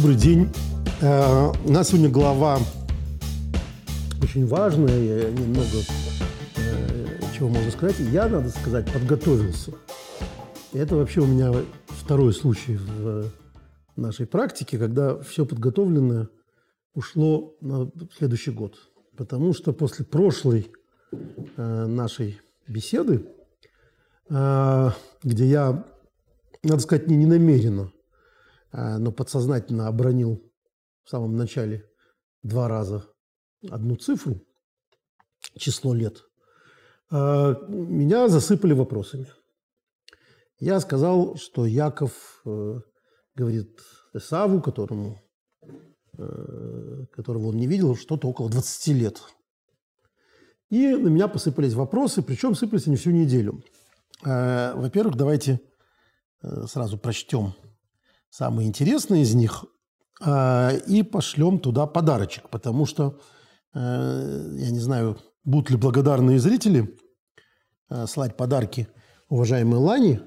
Добрый день. Э, у нас сегодня глава очень важная, немного э, чего можно сказать. Я, надо сказать, подготовился. Это вообще у меня второй случай в нашей практике, когда все подготовленное ушло на следующий год. Потому что после прошлой э, нашей беседы, где я, надо сказать, не ненамеренно но подсознательно обронил в самом начале два раза одну цифру, число лет, а, меня засыпали вопросами. Я сказал, что Яков э, говорит Исаву, которому, э, которого он не видел, что-то около 20 лет. И на меня посыпались вопросы, причем сыпались они всю неделю. Э, во-первых, давайте сразу прочтем самые интересные из них, а, и пошлем туда подарочек, потому что, э, я не знаю, будут ли благодарные зрители э, слать подарки уважаемой Лане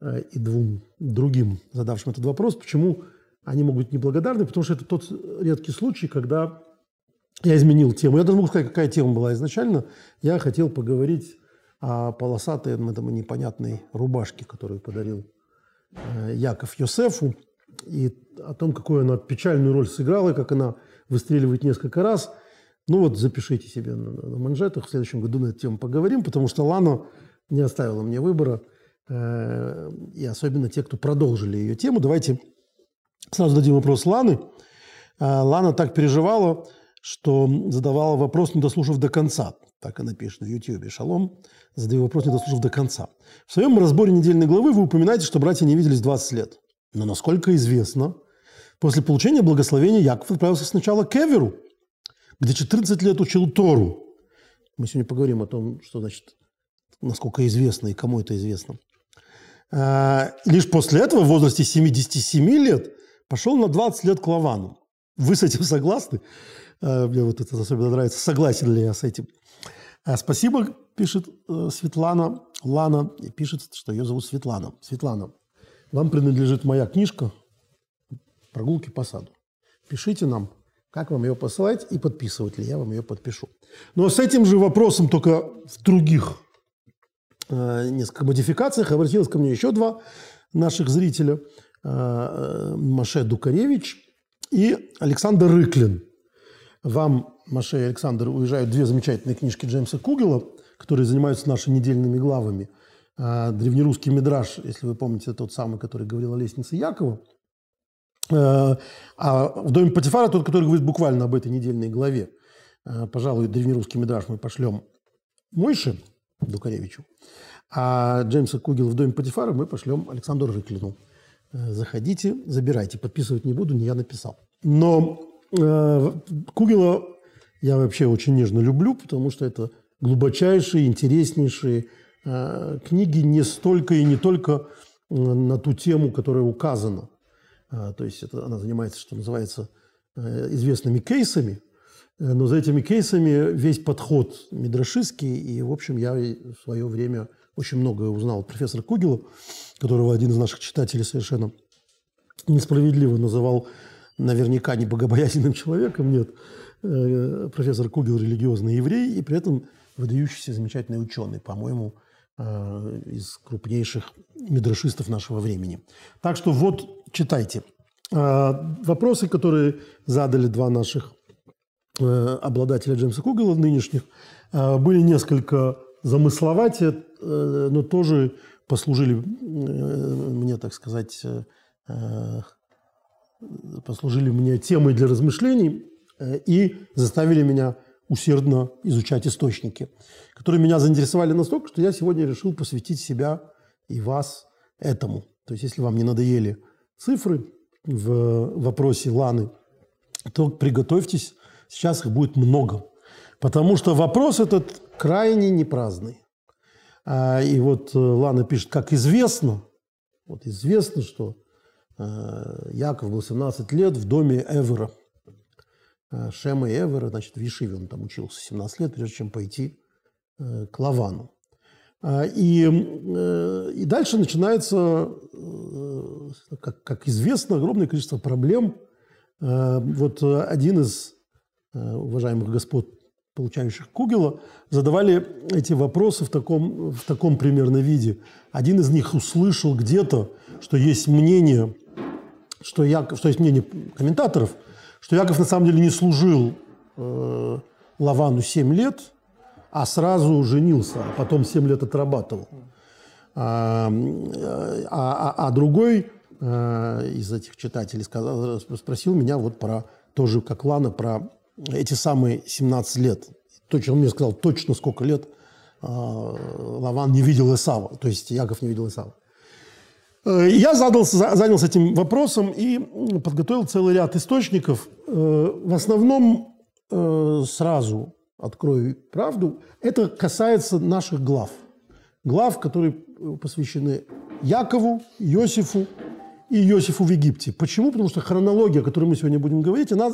э, и двум другим задавшим этот вопрос. Почему они могут быть неблагодарны? Потому что это тот редкий случай, когда я изменил тему. Я даже могу сказать, какая тема была изначально. Я хотел поговорить о полосатой, этому непонятной рубашке, которую подарил Яков Йосефу и о том, какую она печальную роль сыграла, как она выстреливает несколько раз. Ну вот запишите себе на, манжетах, в следующем году на эту тему поговорим, потому что Лана не оставила мне выбора, э, и особенно те, кто продолжили ее тему. Давайте сразу дадим вопрос Ланы. Э, Лана так переживала, что задавала вопрос, не дослушав до конца. Так она пишет на YouTube. Шалом, задаю вопрос, не дослушав до конца. В своем разборе недельной главы вы упоминаете, что братья не виделись 20 лет. Но, насколько известно, после получения благословения Яков отправился сначала к Эверу, где 14 лет учил Тору. Мы сегодня поговорим о том, что значит, насколько известно и кому это известно. А, лишь после этого, в возрасте 77 лет, пошел на 20 лет к Лавану. Вы с этим согласны? А, мне вот это особенно нравится. Согласен ли я с этим? А, спасибо, пишет э, Светлана. Лана пишет, что ее зовут Светлана. Светлана, вам принадлежит моя книжка «Прогулки по саду». Пишите нам, как вам ее посылать и подписывать ли, я вам ее подпишу. Но с этим же вопросом, только в других э, несколько модификациях, обратилось ко мне еще два наших зрителя. Э, э Маше Дукаревич и Александр Рыклин. Вам Маше и Александр уезжают две замечательные книжки Джеймса Кугела, которые занимаются нашими недельными главами. А, древнерусский мидраж, если вы помните, тот самый, который говорил о лестнице Якова. А, а в доме Патифара тот, который говорит буквально об этой недельной главе. А, пожалуй, древнерусский мидраж мы пошлем Мойше Дукаревичу, а Джеймса Кугела в доме Патифара мы пошлем Александру Рыклину. Заходите, забирайте. Подписывать не буду, не я написал. Но э, Кугела я вообще очень нежно люблю, потому что это глубочайшие, интереснейшие э, книги не столько и не только э, на ту тему, которая указана. Э, то есть это, она занимается, что называется, э, известными кейсами, э, но за этими кейсами весь подход мидрашистский, и, в общем, я в свое время очень многое узнал профессора Кугела, которого один из наших читателей совершенно несправедливо называл наверняка не богобоязненным человеком, нет, Э, профессор Кугел религиозный еврей и при этом выдающийся замечательный ученый, по-моему, э, из крупнейших мидрашистов нашего времени. Так что вот, читайте. Э, вопросы, которые задали два наших обладателя Джеймса Кугела нынешних, были несколько замысловатее, но тоже послужили мне, так сказать, послужили мне темой для размышлений. Э, и заставили меня усердно изучать источники, которые меня заинтересовали настолько, что я сегодня решил посвятить себя и вас этому. То есть, если вам не надоели цифры в вопросе Ланы, то приготовьтесь, сейчас их будет много. Потому что вопрос этот крайне непраздный. А, и вот э, Лана пишет, как известно, вот известно, что э, Яков был 17 лет в доме Эвера – Э, Шема и Эвера, значит, в Ешиве он там учился 17 лет, прежде чем пойти э, к Лавану. И, э, и дальше начинается, как, как известно, огромное количество проблем вот один из уважаемых господ, получающих Кугела, задавали эти вопросы в таком, в таком примерно виде. Один из них услышал где-то, что есть мнение, что, Яков, что есть мнение комментаторов, что Яков на самом деле не служил э, Лавану 7 лет, а сразу женился, а потом 7 лет отрабатывал. А, а, а, а другой э, из этих читателей сказал, спросил меня вот про тоже как Лана, про эти самые 17 лет. Точно, он мне сказал точно сколько лет э, Лаван не видел Исава, то есть Яков не видел Исава. Э, я задался, занялся этим вопросом и подготовил целый ряд источников. Э, в основном э, сразу открою правду, это касается наших глав. Глав, которые посвящены Якову, Иосифу и Иосифу в Египте. Почему? Потому что хронология, о которой мы сегодня будем говорить, она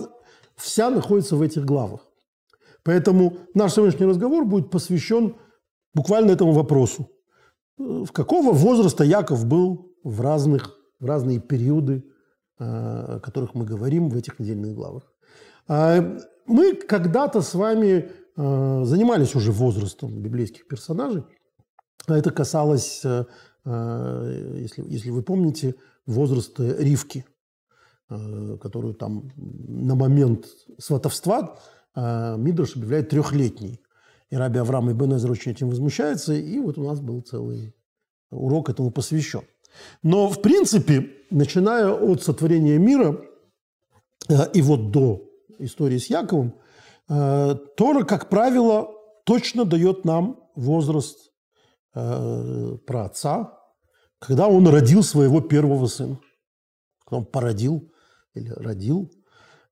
вся находится в этих главах. Поэтому наш сегодняшний разговор будет посвящен буквально этому вопросу. В какого возраста Яков был в, разных, в разные периоды, о которых мы говорим в этих недельных главах? А, мы когда-то с вами э, занимались уже возрастом библейских персонажей. А это касалось, э, э, если, если вы помните, возраста Ривки, которую там на момент сватовства Мидрош объявляет трехлетней. И Раби Авраам и Бенезер очень этим возмущаются, и вот у нас был целый урок этому посвящен. Но, в принципе, начиная от сотворения мира и вот до истории с Яковом, э, Тора, как правило, точно дает нам возраст э, про отца, когда он родил своего первого сына. Когда он породил или родил,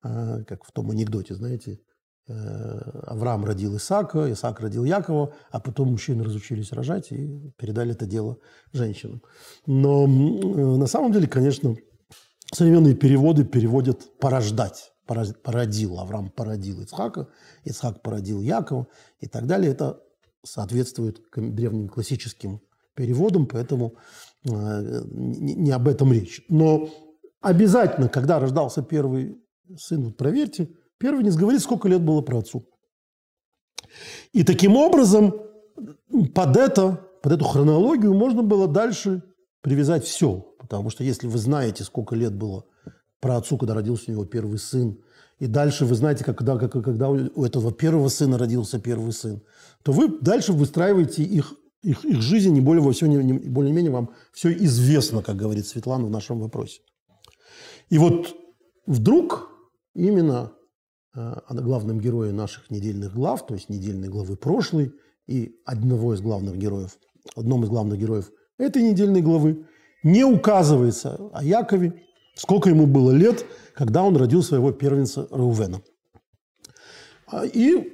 э, как в том анекдоте, знаете, Авраам родил Исаака, Исаак родил Якова, а потом мужчины разучились рожать и передали это дело женщинам. Но на самом деле, конечно, современные переводы переводят «порождать» породил, Авраам породил Ицхака, Ицхак породил Якова и так далее. Это соответствует древним классическим переводам, поэтому э, не об этом речь. Но обязательно, когда рождался первый сын, вот проверьте, первый не говорит, сколько лет было про отцу. И таким образом под это, под эту хронологию можно было дальше привязать все. Потому что если вы знаете, сколько лет было про отцу, когда родился у него первый сын. И дальше вы знаете, когда, как, когда у этого первого сына родился первый сын, то вы дальше выстраиваете их, их, их жизнь, не более, все, не, не, более-менее вам все известно, как говорит Светлана в нашем вопросе. И вот вдруг именно главным героем наших недельных глав, то есть недельной главы прошлой, и одного из главных героев, одном из главных героев этой недельной главы, не указывается о Якове, сколько ему было лет, когда он родил своего первенца Раувена. А, и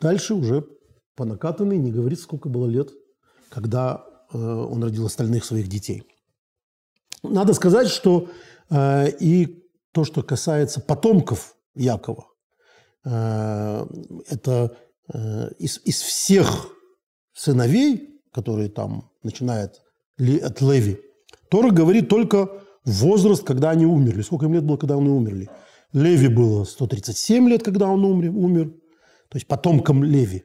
дальше уже по накатанной не говорит, сколько было лет, когда э, он родил остальных своих детей. Надо сказать, что э, и то, что касается потомков Якова, э, это из, из всех сыновей, которые там начинают от Леви, Тора говорит только возраст, когда они умерли. Сколько им лет было, когда они умерли? Леви было 137 лет, когда он умер. умер. То есть потомкам Леви.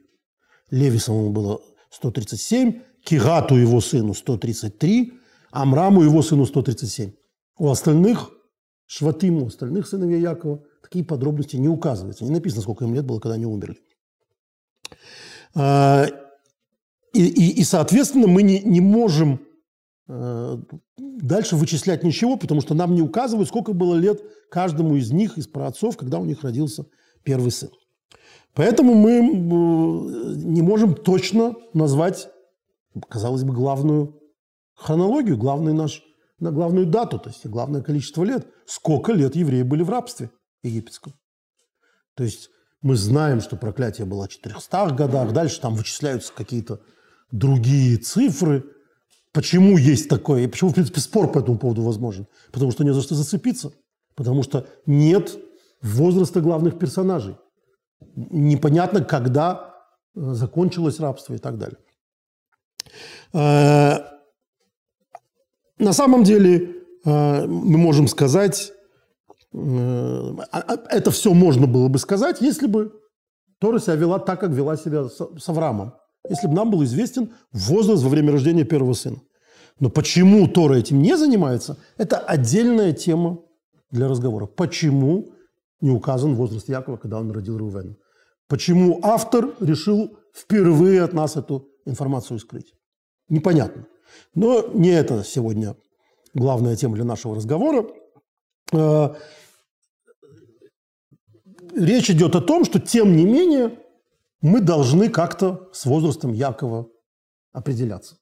Леви самому было 137, Кигату его сыну 133, Амраму его сыну 137. У остальных, Шватим, у остальных сыновей Якова, такие подробности не указываются. Не написано, сколько им лет было, когда они умерли. А, и, и, и соответственно, мы не, не можем Э, дальше вычислять ничего, потому что нам не указывают, сколько было лет каждому из них, из праотцов, когда у них родился первый сын. Поэтому мы э, не можем точно назвать, казалось бы, главную хронологию, главный наш, на главную дату, то есть главное количество лет. Сколько лет евреи были в рабстве египетском. То есть мы знаем, что проклятие было в 400 годах, дальше там вычисляются какие-то другие цифры – Почему есть такое? И почему, в принципе, спор по этому поводу возможен? Потому что не за что зацепиться. Потому что нет возраста главных персонажей. Непонятно, когда э, закончилось рабство и так далее. Э, на самом деле э, мы можем сказать, это все можно было бы сказать, если бы Тора себя вела так, как вела себя с Авраамом. Если бы нам был известен возраст во время рождения первого сына. Но почему Тора этим не занимается, это отдельная тема для разговора. Почему не указан возраст Якова, когда он родил Рувена? Почему автор решил впервые от нас эту информацию скрыть? Непонятно. Но не это сегодня главная тема для нашего разговора. Э, речь идет о том, что, тем не менее, мы должны как-то с возрастом Якова определяться.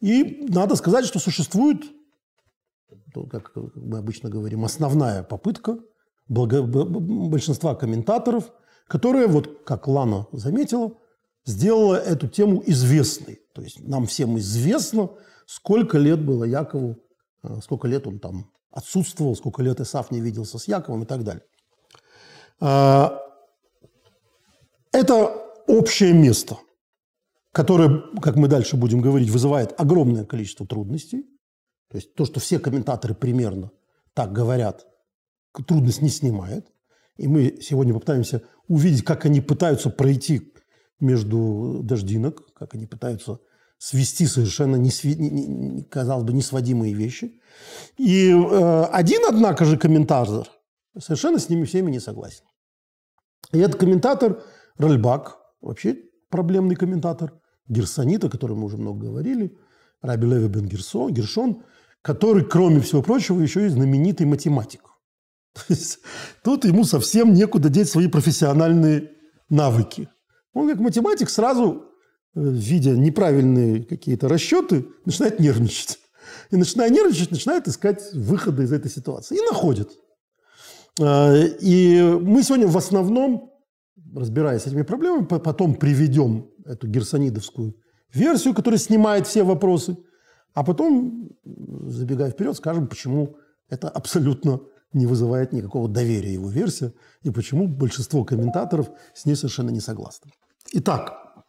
И надо сказать, что существует, как мы обычно говорим, основная попытка большинства комментаторов, которая, вот как Лана заметила, сделала эту тему известной. То есть нам всем известно, сколько лет было Якову, э, сколько лет он там отсутствовал, сколько лет Исаф не виделся с Яковом и так далее. А, это общее место – которое, как мы дальше будем говорить, вызывает огромное количество трудностей. То есть то, что все комментаторы примерно так говорят, трудность не снимает. И мы сегодня попытаемся увидеть, как они пытаются пройти между дождинок, как они пытаются свести совершенно, не, не, не, казалось бы, несводимые вещи. И э, один, однако же, комментатор совершенно с ними всеми не согласен. И этот комментатор Ральбак, вообще проблемный комментатор, Герсонита, о котором мы уже много говорили, Раби Леви бен Герсон, Гершон, который, кроме всего прочего, еще и знаменитый математик. То есть тут ему совсем некуда деть свои профессиональные навыки. Он как математик сразу, э, видя неправильные какие-то расчеты, начинает нервничать. И начиная нервничать, начинает искать выходы из этой ситуации. И находит. А, и мы сегодня в основном, разбираясь с этими проблемами, потом приведем эту герсонидовскую версию, которая снимает все вопросы, а потом, забегая вперед, скажем, почему это абсолютно не вызывает никакого доверия его версия и почему большинство комментаторов с ней совершенно не согласны. Итак,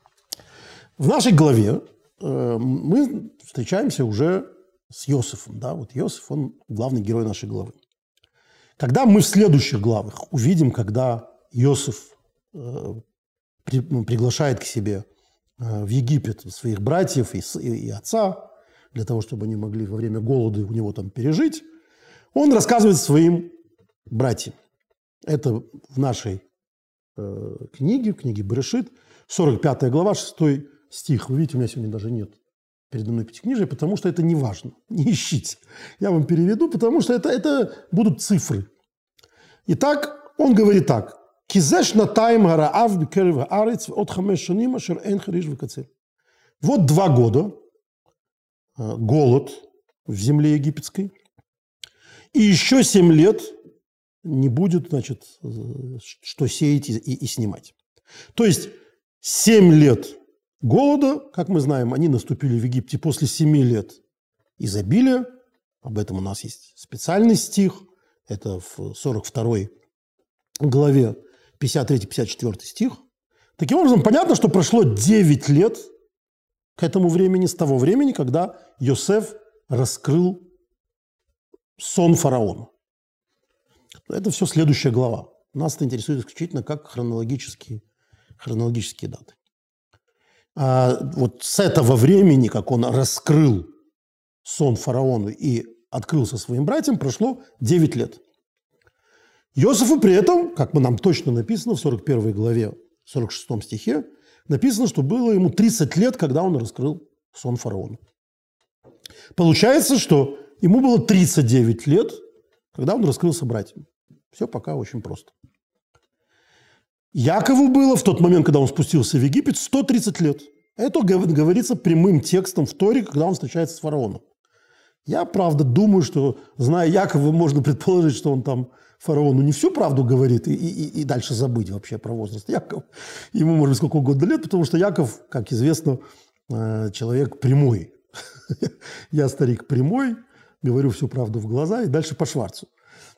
в нашей главе э, мы встречаемся уже с Йосифом. Да? Вот Йосиф, он главный герой нашей главы. Когда мы в следующих главах увидим, когда Йосиф э, ну, приглашает к себе э, в Египет своих братьев и отца, для того, чтобы они могли во время голода у него там пережить, он рассказывает своим братьям. Это в нашей э, книге, в книге Берешит, 45 глава, 6 стих. Вы видите, у меня сегодня даже нет передо мной пятикнижие, потому что это не важно. Не ищите. Я вам переведу, потому что это, это будут цифры. Итак, он говорит так. Кизеш на тайм гараав арец от хамешанима шер эн Вот два года э, голод в земле египетской. И еще семь лет не будет, значит, э, что сеять и, и, и снимать. То есть семь лет – голода, как мы знаем, они наступили в Египте после семи лет изобилия. Об этом у нас есть специальный стих. Это в 42 главе 53-54 стих. Таким образом, понятно, что прошло 9 лет к этому времени, с того времени, когда Йосеф раскрыл сон фараона. Это все следующая глава. Нас это интересует исключительно как хронологические, хронологические даты. А вот с этого времени, как он раскрыл сон фараону и открылся своим братьям, прошло 9 лет. Иосифу при этом, как нам точно написано в 41 главе, 46 стихе, написано, что было ему 30 лет, когда он раскрыл сон фараона. Получается, что ему было 39 лет, когда он раскрылся братьям. Все пока очень просто. Якову было в тот момент, когда он спустился в Египет, 130 лет. Это говорится прямым текстом в Торе, когда он встречается с фараоном. Я, правда, думаю, что, зная Якова, можно предположить, что он там фараону не всю правду говорит и, и, и дальше забыть вообще про возраст Якова. Ему может быть сколько угодно лет, потому что Яков, как известно, э, человек прямой. Я старик прямой, говорю всю правду в глаза и дальше по Шварцу.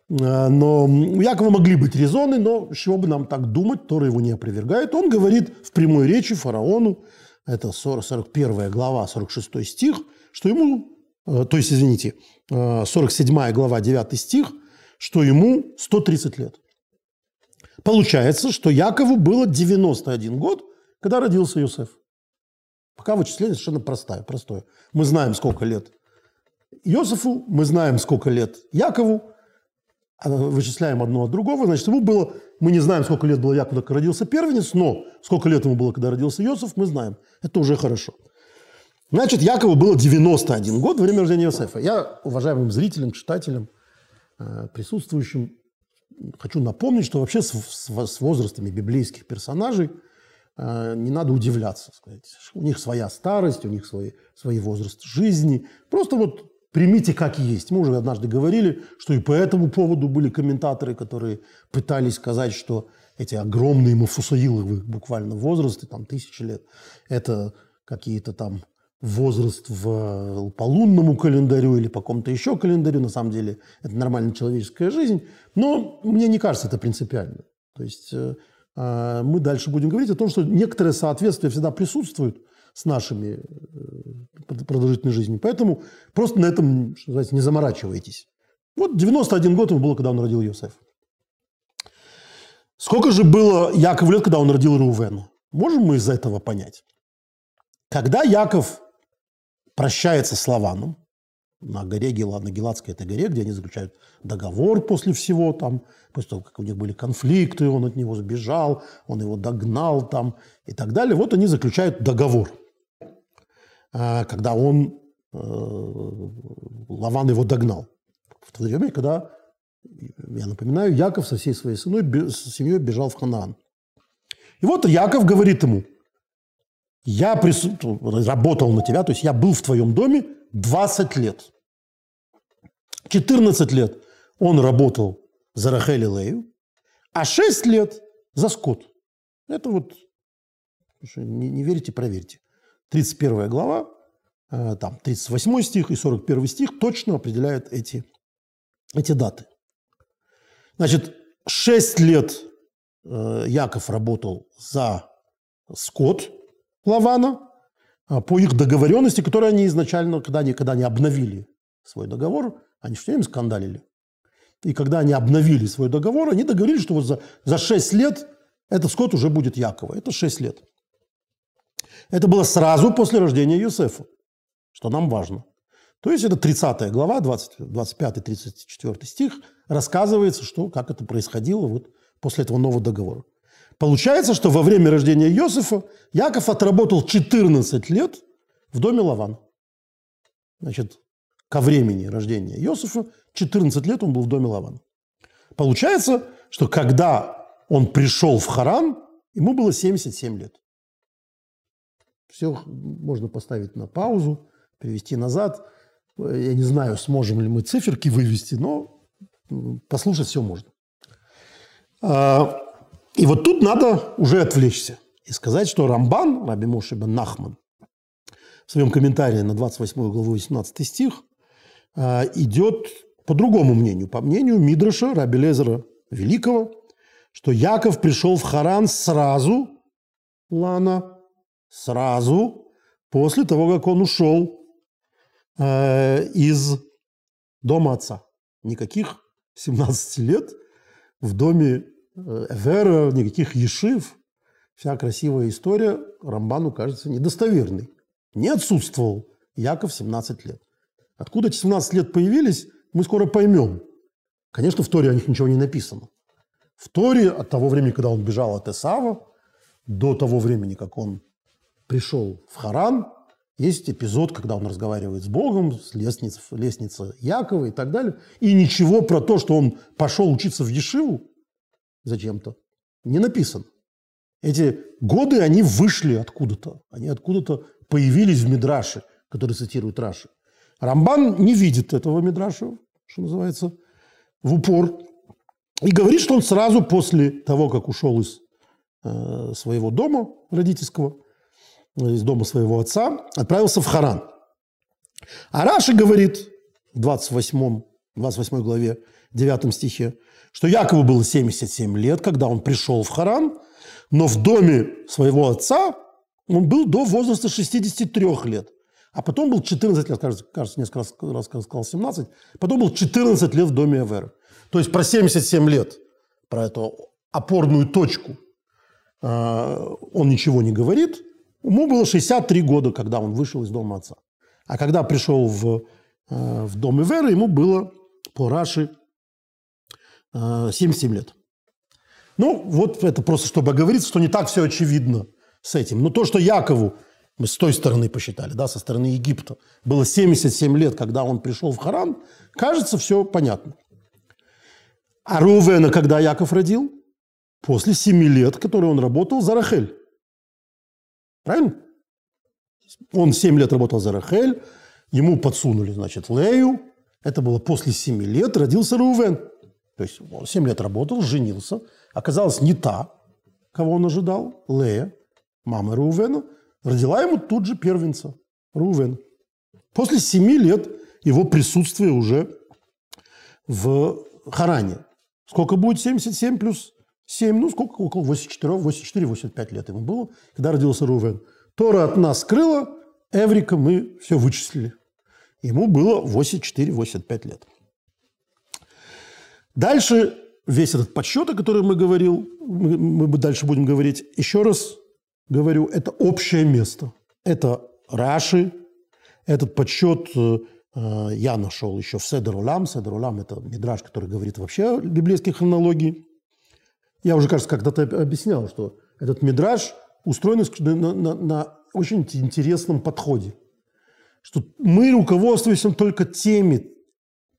Э, но у могли быть резоны, но с чего бы нам так думать, Тора его не опровергает. Он говорит в прямой речи фараону, это 41 глава, 46 стих, что ему, э, то есть, извините, 47 глава, 9 стих – что ему 130 лет. Получается, что Якову было 91 год, когда родился Иосиф. Пока вычисление совершенно простое, простое. Мы знаем, сколько лет Иосифу, мы знаем, сколько лет Якову, а вычисляем одно от другого, значит, ему было, мы не знаем, сколько лет было Якову, когда родился первенец, но сколько лет ему было, когда родился Иосиф, мы знаем. Это уже хорошо. Значит, Якову было 91 год во время рождения Иосифа. Я уважаемым зрителям, читателям, э, присутствующим хочу напомнить, что вообще с возрастами библейских персонажей э, не надо удивляться. Сказать. У них своя старость, у них свой, свой возраст жизни. Просто вот примите как есть. Мы уже однажды говорили, что и по этому поводу были комментаторы, которые пытались сказать, что эти огромные мафусаилы буквально возрасты, там тысячи лет, это какие-то там возраст в, по лунному календарю или по какому-то еще календарю. На самом деле это нормальная человеческая жизнь. Но мне не кажется это принципиально. То есть э, э, мы дальше будем говорить о том, что некоторые соответствия всегда присутствуют с нашими э, продолжительной жизнью. Поэтому просто на этом, что не заморачивайтесь. Вот 91 год ему было, когда он родил Иосиф. Сколько же было Якову лет, когда он родил Рувена? Можем мы из этого понять? Когда Яков прощается с Лаваном, на горе Гела, на Геладской этой горе, где они заключают договор после всего, там, после того, как у них были конфликты, он от него сбежал, он его догнал там и так далее. Вот они заключают договор – когда он, э, Лаван его догнал. В то время, когда, я напоминаю, Яков со всей своей семьей, семьей бежал в Ханаан. И вот Яков говорит ему, я прису... работал на тебя, то есть я был в твоем доме 20 лет. 14 лет он работал за Рахель Лею, а 6 лет за скот. Это вот, не, не верите, проверьте. 31 глава, э, там 38 стих и 41 стих точно определяют эти, эти даты. Значит, 6 лет э, Яков работал за скот Лавана а по их договоренности, которые они изначально, когда они, когда они обновили свой договор, они все время скандалили. И когда они обновили свой договор, они договорились, что вот за, за 6 лет этот скот уже будет Якова. Это 6 лет. Это было сразу после рождения Юсефа, что нам важно. То есть это 30 глава, 25-34 стих, рассказывается, что, как это происходило вот после этого нового договора. Получается, что во время рождения Иосифа Яков отработал 14 лет в доме Лавана. Значит, ко времени рождения Иосифа 14 лет он был в доме Лавана. Получается, что когда он пришел в Харан, ему было 77 лет. Все можно поставить на паузу, перевести назад. Я не знаю, сможем ли мы циферки вывести, но послушать все можно. А, и вот тут надо уже отвлечься и сказать, что Рамбан, Раби Моше бен Нахман, в своем комментарии на 28 главу 18 стих, а, идет по другому мнению, по мнению Мидраша, Раби Лезера Великого, что Яков пришел в Харан сразу, Лана, сразу после того, как он ушел э, из дома отца. Никаких 17 лет в доме э, Эвера, никаких ешив. Вся красивая история Рамбану кажется недостоверной. Не отсутствовал Яков 17 лет. Откуда эти 17 лет появились, мы скоро поймем. Конечно, в Торе о них ничего не написано. В Торе от того времени, когда он бежал от Эсава, до того времени, как он пришел в Харан, есть эпизод, когда он разговаривает с Богом, с лестниц, лестница Якова и так далее. И ничего про то, что он пошел учиться в Ешиву зачем-то, не написано. Эти годы, они вышли откуда-то. Они откуда-то появились в Мидраше, который цитирует Раши. Рамбан не видит этого Мидраша, что называется, в упор. И говорит, что он сразу после того, как ушел из э, своего дома родительского, из дома своего отца, отправился в Харан. А Раши говорит в 28, 28 главе, 9 стихе, что Якову было 77 лет, когда он пришел в Харан, но в доме своего отца он был до возраста 63 лет. А потом был 14 лет, кажется, кажется несколько раз, раз сказал 17, потом был 14 лет в доме Аверы. То есть про 77 лет, про эту опорную точку э, он ничего не говорит. Ему было 63 года, когда он вышел из дома отца. А когда пришел в, э, в дом Иверы, ему было по Раши 77 лет. Ну, вот это просто чтобы оговориться, что не так все очевидно с этим. Но то, что Якову, мы с той стороны посчитали, да, со стороны Египта, было 77 лет, когда он пришел в Харан, кажется, все понятно. А Рувена, когда Яков родил? После 7 лет, которые он работал за Рахель. Правильно? Он 7 лет работал за Рахель, ему подсунули, значит, Лею. Это было после 7 лет, родился Рувен. То есть он 7 лет работал, женился. Оказалось, не та, кого он ожидал, Лея, мама Рувена, родила ему тут же первенца, Рувен. После 7 лет его присутствия уже в Харане. Сколько будет 77 плюс 7? Ну, сколько? Около 84, 84, 85 лет ему было, когда родился Рувен. Тора от нас скрыла, Эврика мы все вычислили. Ему было 84-85 лет. Дальше весь этот подсчет, о котором мы говорил, мы, мы дальше будем говорить, еще раз говорю, это общее место. Это Раши, этот подсчет э, э, я нашел еще в Седер Улам. Седер Улам – это мидраж, который говорит вообще о библейской хронологии. Я уже, кажется, когда-то объяснял, что этот мидраж устроен на, на, на очень интересном подходе. Что мы руководствуемся только теми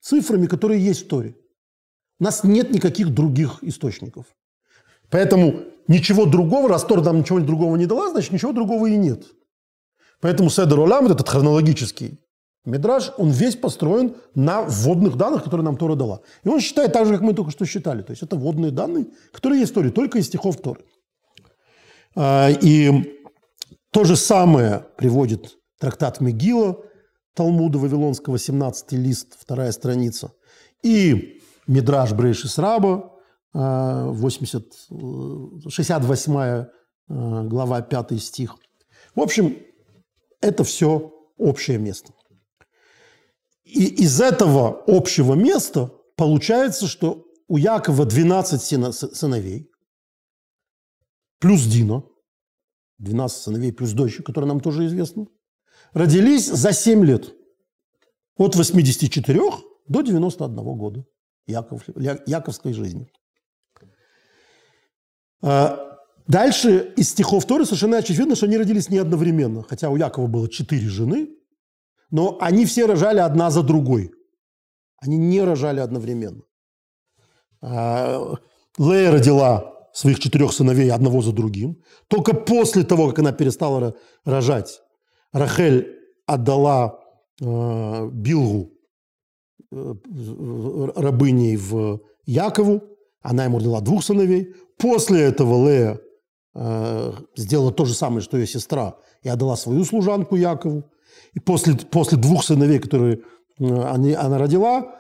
цифрами, которые есть в Торе. У нас нет никаких других источников. Поэтому ничего другого, раз Тора нам ничего другого не дала, значит, ничего другого и нет. Поэтому Седер Олам, этот хронологический Мидраж, он весь построен на вводных данных, которые нам Тора дала. И он считает так же, как мы только что считали. То есть это вводные данные, которые есть в Торе, только из стихов Торы. А, и то же самое приводит трактат Мегила, Талмуда Вавилонского, 17 лист, вторая страница. И Мидраж Брейшис Раба, 80, 68 глава, 5 стих. В общем, это все общее место. И из этого общего места получается, что у Якова 12 сыновей, плюс Дина, 12 сыновей плюс дочь, которая нам тоже известна, родились за 7 лет. От 84 до 91 года. Яков, Яковской жизни. А, дальше из стихов Торы совершенно очевидно, что они родились не одновременно. Хотя у Якова было четыре жены, но они все рожали одна за другой. Они не рожали одновременно. А, Лея родила своих четырех сыновей одного за другим. Только после того, как она перестала рожать, Рахель отдала э, Билгу Э, рабыней в Якову, она ему родила двух сыновей. После этого Лея э, сделала то же самое, что ее сестра, и отдала свою служанку Якову. И после, после двух сыновей, которые э, они, она родила,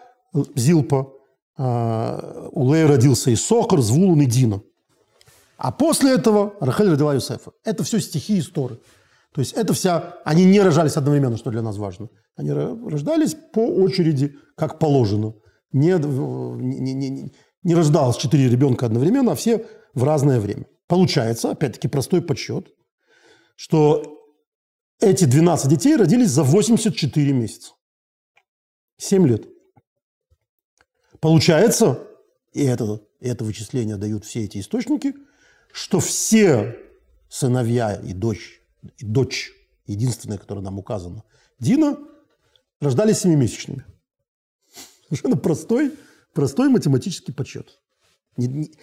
Зилпа, э, у Лея родился и Сохар, Звулун и Дина. А после этого Рахель родила Юсефа. Это все стихи истории. То есть это вся... Они не рожались одновременно, что для нас важно. Они рождались по очереди, как положено. Не, не, не, не рождалось четыре ребенка одновременно, а все в разное время. Получается, опять-таки, простой подсчет, что эти 12 детей родились за 84 месяца. 7 лет. Получается, и это, это вычисление дают все эти источники, что все сыновья и дочь и дочь, единственная, которая нам указана, Дина, рождались семимесячными. Совершенно простой, простой математический подсчет. Не, не,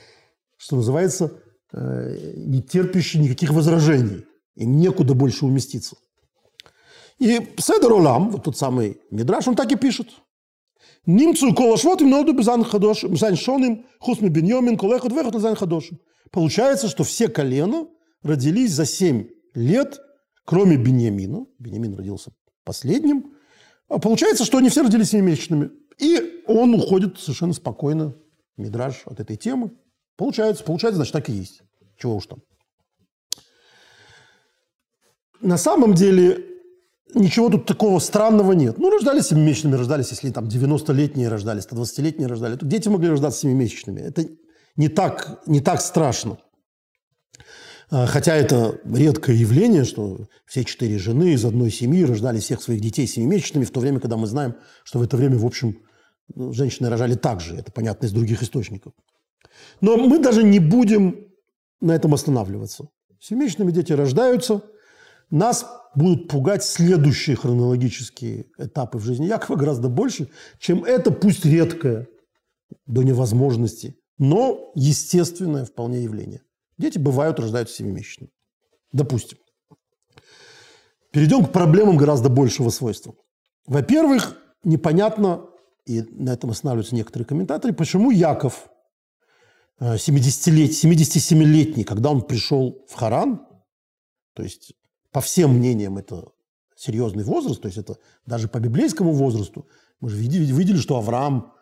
что называется, э, не терпящий никаких возражений. Им некуда больше уместиться. И Седер Олам, вот тот самый Мидраш, он так и пишет. נמצאו כל השבטים נולדו בזיין חדשים, זיין שנים, חוץ מבנימין, כל אחד ואחד זיין חדשים. Получается, что все колена родились за семь лет, кроме Бениамина. Бениамин родился последним. А получается, что они все родились семимесячными. И он уходит совершенно спокойно, мидраш, от этой темы. Получается, получается, значит, так и есть. Чего уж там. На самом деле, ничего тут такого странного нет. Ну, рождались семимесячными, рождались, если там 90-летние рождались, 120-летние рождались. Тут дети могли рождаться семимесячными. Это не так, не так страшно. А, хотя это редкое явление, что все четыре жены из одной семьи рождали всех своих детей семимесячными, в то время, когда мы знаем, что в это время, в общем, женщины рожали так же. Это понятно из других источников. Но мы даже не будем на этом останавливаться. Семимесячными дети рождаются. Нас будут пугать следующие хронологические этапы в жизни Якова гораздо больше, чем это, пусть редкое, до невозможности, но естественное вполне явление. Дети бывают, рождаются семимесячными. Допустим. Перейдем к проблемам гораздо большего свойства. Во-первых, непонятно, и на этом останавливаются некоторые комментаторы, почему Яков, 70-летний, э, 77-летний, когда он пришел в Харан, то есть по всем мнениям это серьезный возраст, то есть это даже по библейскому возрасту, мы же видели, видели что Авраам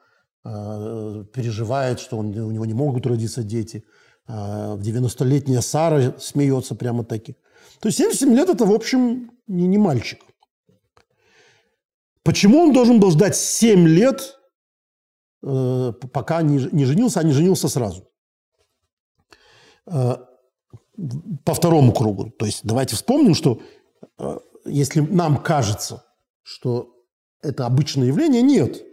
э, переживает, что он, у него не могут родиться дети, э, 90-летняя Сара смеется прямо таки. То есть 77 лет – это, в общем, не, не мальчик. Почему он должен был ждать 7 лет, э, пока не, не женился, а не женился сразу? Э, по второму кругу. То есть давайте вспомним, что э, если нам кажется, что это обычное явление, нет.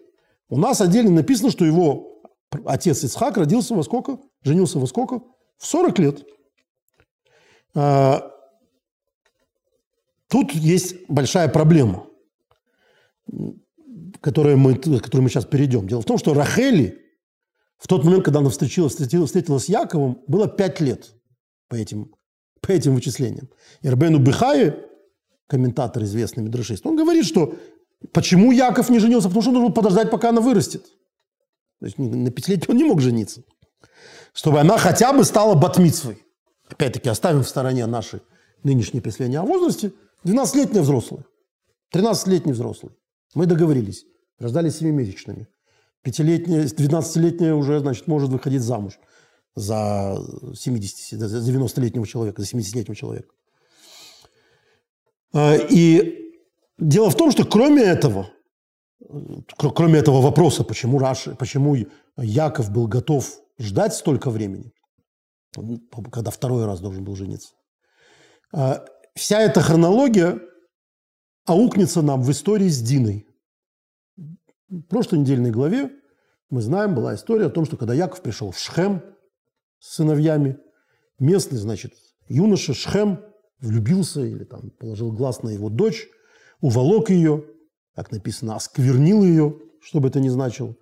У нас отдельно написано, что его отец Ицхак родился во сколько? Женился во сколько? В 40 лет. А, тут есть большая проблема, которую мы, которую мы сейчас перейдем. Дело в том, что Рахели в тот момент, когда она встретилась, встретилась, встретилась с Яковом, было 5 лет по этим, по этим вычислениям. И Рабену Бехае, комментатор известный медрашист, он говорит, что почему Яков не женился? Потому что он должен подождать, пока она вырастет. То есть на пятилетие он не мог жениться. Чтобы она хотя бы стала батмицвой. Опять-таки оставим в стороне наши нынешние представления о возрасте. 12-летняя взрослая, 13-летний взрослый. Мы договорились. Рождались семимесячными. Пятилетняя, 12-летняя уже, значит, может выходить замуж за 70, за 90-летнего человека, за 70-летнего человека. А, и дело в том, что кроме этого, кроме этого вопроса, почему, Раши, почему Яков был готов ждать столько времени, когда второй раз должен был жениться, а, вся эта хронология аукнется нам в истории с Диной. В прошлой недельной главе мы знаем, была история о том, что когда Яков пришел в Шхем – с сыновьями. Местный, значит, юноша Шхем влюбился или там положил глаз на его дочь, уволок ее, как написано, осквернил ее, что бы это ни значило.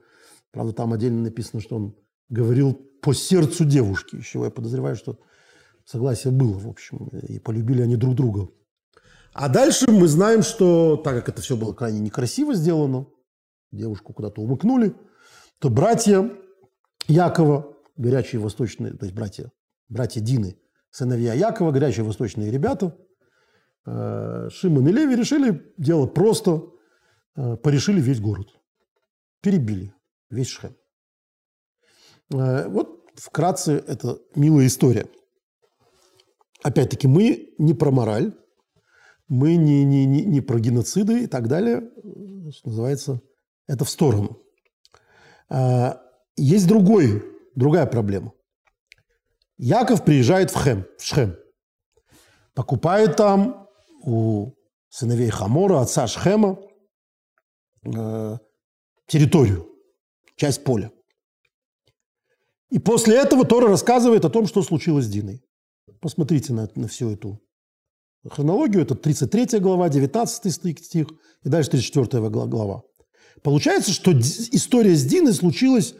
Правда, там отдельно написано, что он говорил по сердцу девушки, из чего я подозреваю, что согласие было, в общем, и полюбили они друг друга. А дальше мы знаем, что, так как это все было крайне некрасиво сделано, девушку куда-то умыкнули, то братья Якова горячие восточные, то есть братья, братья Дины, сыновья Якова, горячие восточные ребята, э, Шимон и Леви решили дело просто, э, порешили весь город. Перебили весь Шхем. Э, вот вкратце это милая история. Опять-таки, мы не про мораль, мы не, не, не, не про геноциды и так далее. Что называется, это в сторону. Есть другой другая проблема. Яков приезжает в Хем, в Шхем, покупает там у сыновей Хамора, отца Шхема, э, территорию, часть поля. И после этого Тора рассказывает о том, что случилось с Диной. Посмотрите на, на всю эту хронологию. Это 33 глава, 19 стих и дальше 34 глава. Получается, что история с Диной случилась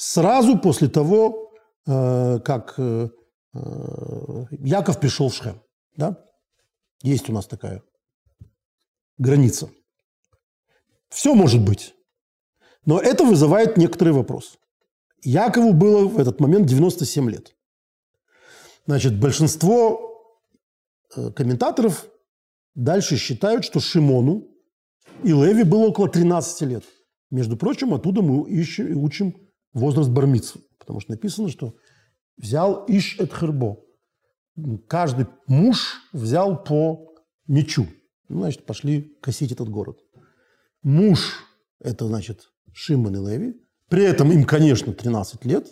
сразу после того, э, как э, э, Яков пришел в Шхем. Да? Есть у нас такая граница. Все может быть. Но это вызывает некоторый вопрос. Якову было в этот момент 97 лет. Значит, большинство комментаторов дальше считают, что Шимону и Леви было около 13 лет. Между прочим, оттуда мы ищем, учим возраст бармицу, потому что написано, что взял иш эт хербо. Каждый муж взял по мечу. Ну, значит, пошли косить этот город. Муж – это, значит, Шимон и Леви. При этом им, конечно, 13 лет.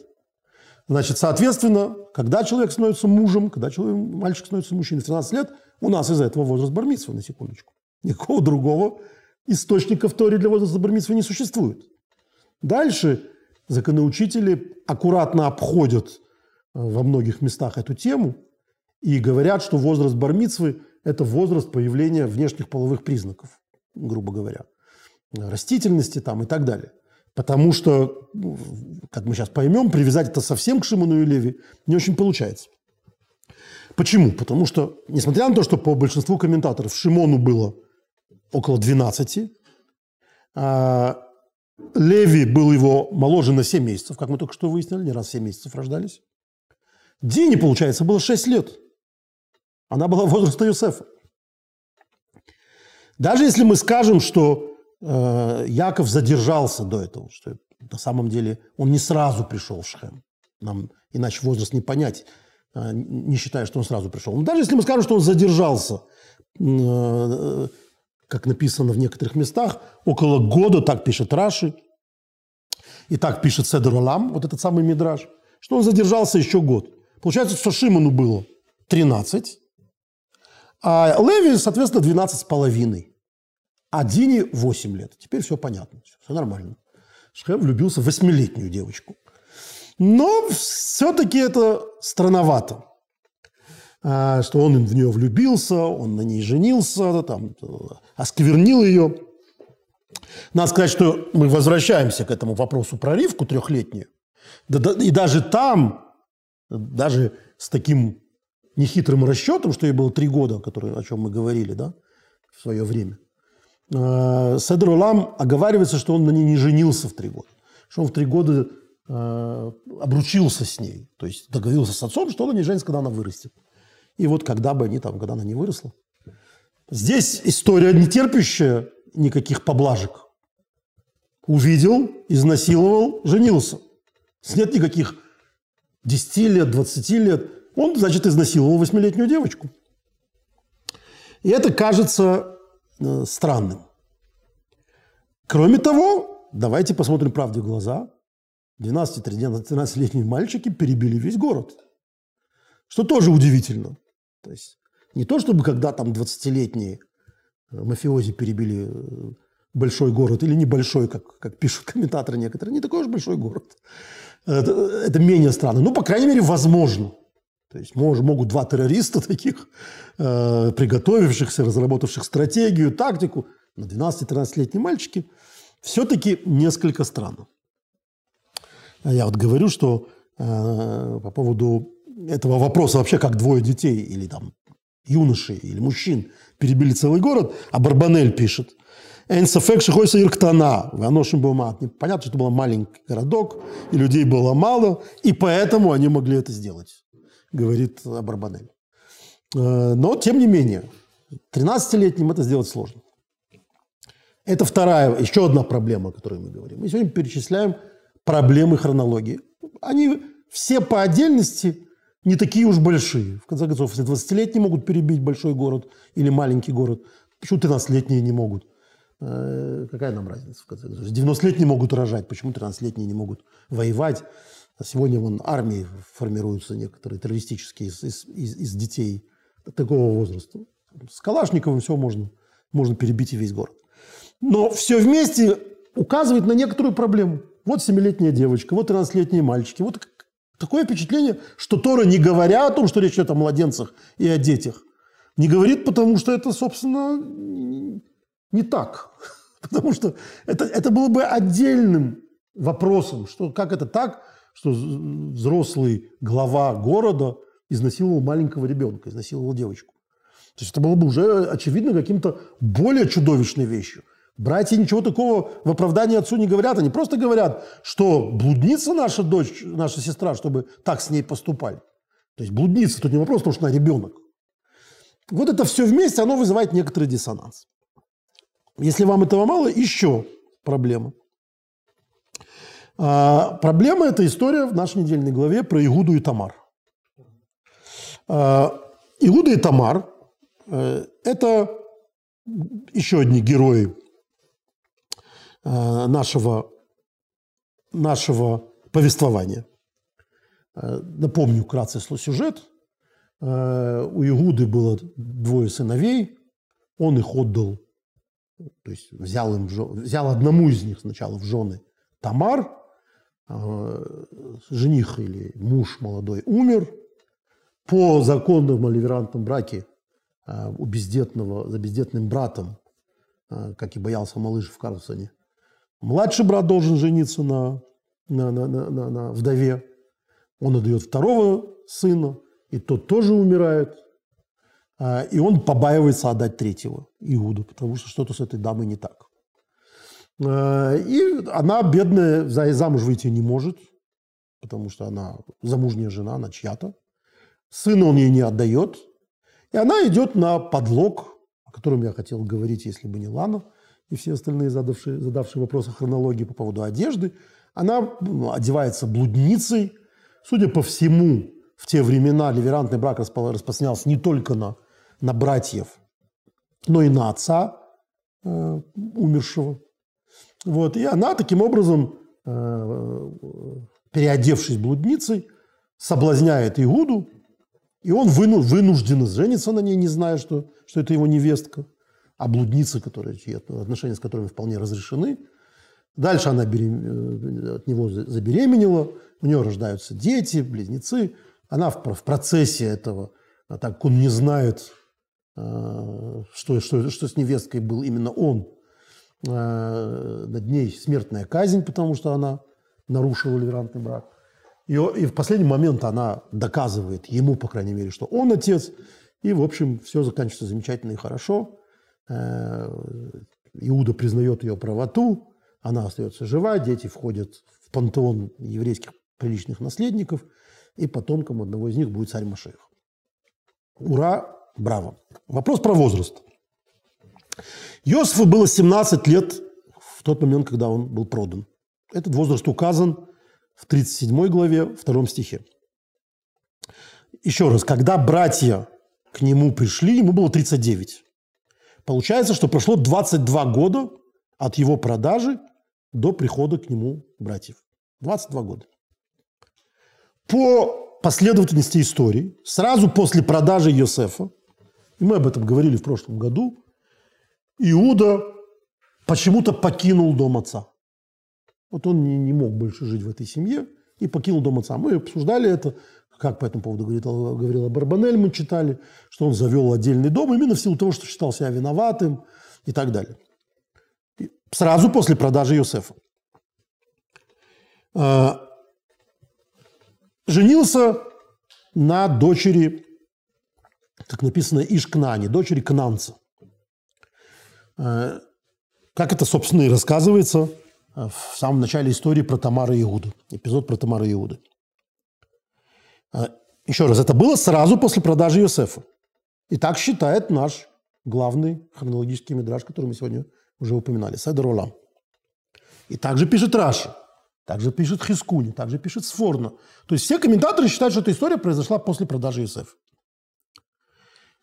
Значит, соответственно, когда человек становится мужем, когда человек, мальчик становится мужчиной в 13 лет, у нас из-за этого возраст бармитсва, на секундочку. Никакого другого источника в Торе для возраста бармитсва не существует. Дальше законоучители аккуратно обходят э, во многих местах эту тему и говорят, что возраст бармитсвы – это возраст появления внешних половых признаков, грубо говоря, растительности там и так далее. Потому что, ну, как мы сейчас поймем, привязать это совсем к Шимону и Леви не очень получается. Почему? Потому что, несмотря на то, что по большинству комментаторов Шимону было около 12, а Леви был его моложе на 7 месяцев, как мы только что выяснили, не раз 7 месяцев рождались. Дине, получается, было 6 лет. Она была возраста Юсефа. Даже если мы скажем, что э, Яков задержался до этого, что на самом деле он не сразу пришел в Шхем, нам иначе возраст не понять, э, не считая, что он сразу пришел. Но даже если мы скажем, что он задержался, э, как написано в некоторых местах, около года, так пишет Раши, и так пишет Седер Олам, вот этот самый Мидраж, что он задержался еще год. Получается, что Шимону было 13, а Леви, соответственно, 12 с половиной. А Дине 8 лет. Теперь все понятно, все нормально. Шхем влюбился в восьмилетнюю девочку. Но все-таки это странновато. А, что он в нее влюбился, он на ней женился, там, осквернил ее. Надо сказать, что мы возвращаемся к этому вопросу про Ривку трехлетнюю. И даже там, даже с таким нехитрым расчетом, что ей было три года, который, о чем мы говорили да, в свое время, а, Седр Улам оговаривается, что он на ней не женился в три года. Что он в три года а, обручился с ней. То есть договорился с отцом, что он не женится, когда она вырастет. И вот когда бы они там, когда она не выросла. Здесь история не терпящая никаких поблажек. Увидел, изнасиловал, женился. Нет никаких 10 лет, 20 лет. Он, значит, изнасиловал восьмилетнюю девочку. И это кажется э, странным. Кроме того, давайте посмотрим правде в глаза. 12-13-летние мальчики перебили весь город. Что тоже удивительно. То есть не то, чтобы когда там 20-летние э, мафиози перебили э, большой город или небольшой, как, как пишут комментаторы некоторые, не такой уж большой город. Это, это менее странно. Ну, по крайней мере, возможно. То есть мож, могут два террориста таких, э, приготовившихся, разработавших стратегию, тактику, на 12-13-летние мальчики, все-таки несколько странно. Я вот говорю, что э, по поводу этого вопроса вообще, как двое детей или там юноши или мужчин перебили целый город, а Барбанель пишет, Энсафек шихойса ирктана, ваношим бумат. Понятно, что это был маленький городок, и людей было мало, и поэтому они могли это сделать, говорит Барбанель. Э, но, тем не менее, 13-летним это сделать сложно. Это вторая, еще одна проблема, о которой мы говорим. Мы сегодня перечисляем проблемы хронологии. Они все по отдельности не такие уж большие. В конце концов, если 20-летние могут перебить большой город или маленький город, почему 13-летние не могут? Э, какая нам разница? В конце концов? 90-летние могут рожать, почему 13-летние не могут воевать? А сегодня вон армии формируются некоторые террористические из, из, из детей такого возраста. С Калашниковым все можно, можно перебить и весь город. Но все вместе указывает на некоторую проблему. Вот 7-летняя девочка, вот 13-летние мальчики, вот Такое впечатление, что Тора, не говоря о том, что речь идет о младенцах и о детях, не говорит, потому что это, собственно, не так. Потому что это, это было бы отдельным вопросом, что как это так, что взрослый глава города изнасиловал маленького ребенка, изнасиловал девочку. То есть это было бы уже, очевидно, каким-то более чудовищной вещью. Братья ничего такого в оправдании отцу не говорят. Они просто говорят, что блудница наша дочь, наша сестра, чтобы так с ней поступали. То есть блудница, тут не вопрос, потому что она ребенок. Вот это все вместе, оно вызывает некоторый диссонанс. Если вам этого мало, еще проблема. А, проблема – это история в нашей недельной главе про Игуду и Тамар. А, Игуда и Тамар э, – это еще одни герои нашего, нашего повествования. Э, напомню вкратце сюжет. Э, у Игуды было двое сыновей, он их отдал, то есть взял, им, взял одному из них сначала в жены Тамар, жених или муж молодой умер, по законному ливерантном браке у бездетного, за бездетным братом, как и боялся малыш в Карлсоне, младший брат должен жениться на, на, на, на, на, на вдове, он отдает второго сына, и тот тоже умирает. А, и он побаивается отдать третьего, Иуду, потому что что-то с этой дамой не так. А, и она, бедная, замуж выйти не может, потому что она замужняя жена, она чья-то. Сына он ей не отдает. И она идет на подлог, о котором я хотел говорить, если бы не Лана и все остальные, задавшие, задавшие вопросы хронологии по поводу одежды. Она ну, одевается блудницей – Судя по всему, в те времена ливерантный брак распространялся не только на, на братьев, но и на отца э, умершего. Вот. И она таким образом, э, переодевшись блудницей, соблазняет Иуду, и он выну, вынужден жениться на ней, не зная, что, что это его невестка, а блудница, которая, отношения с которыми вполне разрешены. Дальше она берем, э, от него забеременела, у нее рождаются дети, близнецы. Она в, в процессе этого, а так он не знает, э, что, что, что с невесткой был именно он, э, над ней смертная казнь, потому что она нарушила ливерантный брак. И, и в последний момент она доказывает ему, по крайней мере, что он отец. И, в общем, все заканчивается замечательно и хорошо. Э, Иуда признает ее правоту, она остается жива, дети входят в пантеон еврейских приличных наследников, и потомком одного из них будет царь Машех. Ура, браво. Вопрос про возраст. Иосифу было 17 лет в тот момент, когда он был продан. Этот возраст указан в 37 главе, втором стихе. Еще раз, когда братья к нему пришли, ему было 39. Получается, что прошло 22 года от его продажи до прихода к нему братьев. 22 года по последовательности истории, сразу после продажи Йосефа, и мы об этом говорили в прошлом году, Иуда почему-то покинул дом отца. Вот он не, не мог больше жить в этой семье и покинул дом отца. Мы обсуждали это, как по этому поводу говорил, говорила Барбанель, мы читали, что он завел отдельный дом именно в силу того, что считал себя виноватым и так далее. И сразу после продажи Йосефа. А, женился на дочери, как написано, Ишкнани, дочери Кнанца. Э, как это, собственно, и рассказывается э, в самом начале истории про Тамара Иуду. Эпизод про Тамара и Иуды. Э, еще раз, это было сразу после продажи Иосифа. И так считает наш главный хронологический мидраж, который мы сегодня уже упоминали, Седер Олам. И также пишет Раши – также пишет Хискуни, также пишет Сфорно. То есть все комментаторы считают, что эта история произошла после продажи Юсеф.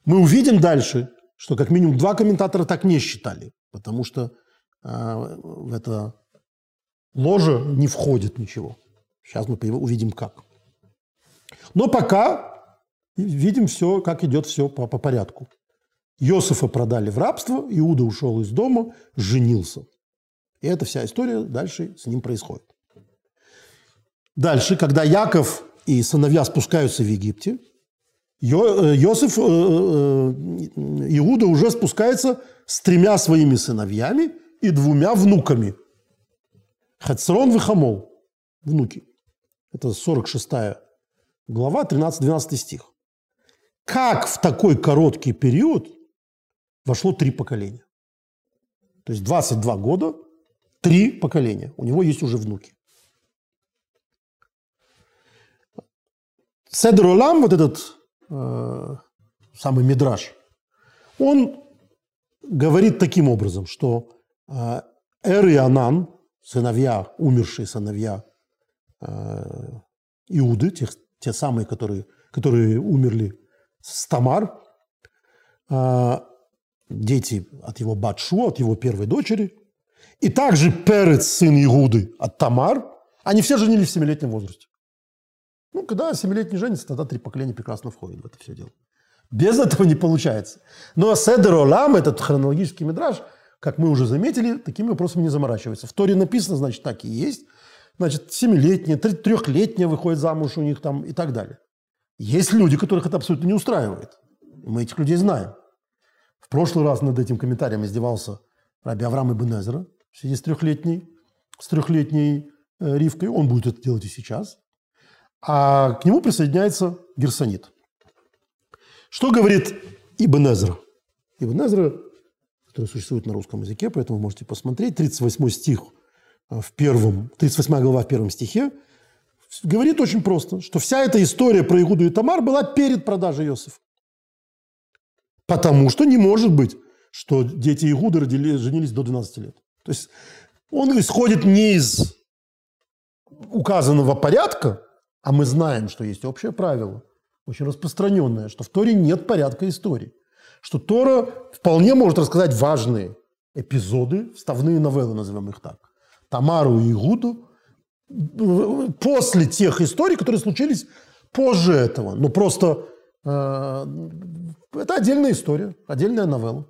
Мы увидим дальше, что как минимум два комментатора так не считали, потому что э, в это ложе не входит ничего. Сейчас мы увидим как. Но пока видим все, как идет все по, по порядку. Иосифа продали в рабство, Иуда ушел из дома, женился. И эта вся история дальше с ним происходит. Дальше, когда Яков и сыновья спускаются в Египте, Иосиф, э, э, э, Иуда уже спускается с тремя своими сыновьями и двумя внуками. Хацрон и внуки. Это 46 глава, 13-12 стих. Как в такой короткий период вошло три поколения? То есть 22 года, три поколения. У него есть уже внуки. Седр Олам, вот этот э, самый мидраж, он говорит таким образом, что э, Эр и Анан, сыновья, умершие сыновья э, Иуды, тех, те самые, которые, которые умерли с Тамар, э, дети от его Батшу, от его первой дочери. И также Перец, сын Игуды, от Тамар. Они все женились в семилетнем возрасте. Ну, когда семилетний женится, тогда три поколения прекрасно входят в это все дело. Без этого не получается. Но Седер Олам, этот хронологический мидраж, как мы уже заметили, такими вопросами не заморачивается. В Торе написано, значит, так и есть. Значит, семилетняя, трехлетняя выходит замуж у них там и так далее. Есть люди, которых это абсолютно не устраивает. Мы этих людей знаем. В прошлый раз над этим комментарием издевался Раби Авраам Ибн в связи с трехлетней, с трехлетней э, Ривкой. Он будет это делать и сейчас. А к нему присоединяется Герсонит. Что говорит? Ибн Эзра, который существует на русском языке, поэтому можете посмотреть, 38 стих в первом, 38 глава в первом стихе, говорит очень просто, что вся эта история про Игуду и Тамар была перед продажей Иосифа. Потому что не может быть, что дети Игуды родили, женились до 12 лет. То есть он исходит не из указанного порядка, а мы знаем, что есть общее правило, очень распространенное, что в Торе нет порядка истории. Что Тора вполне может рассказать важные эпизоды, вставные новеллы, назовем их так. Тамару и Игуду после тех историй, которые случились позже этого. Ну, просто э, это отдельная история, отдельная новелла.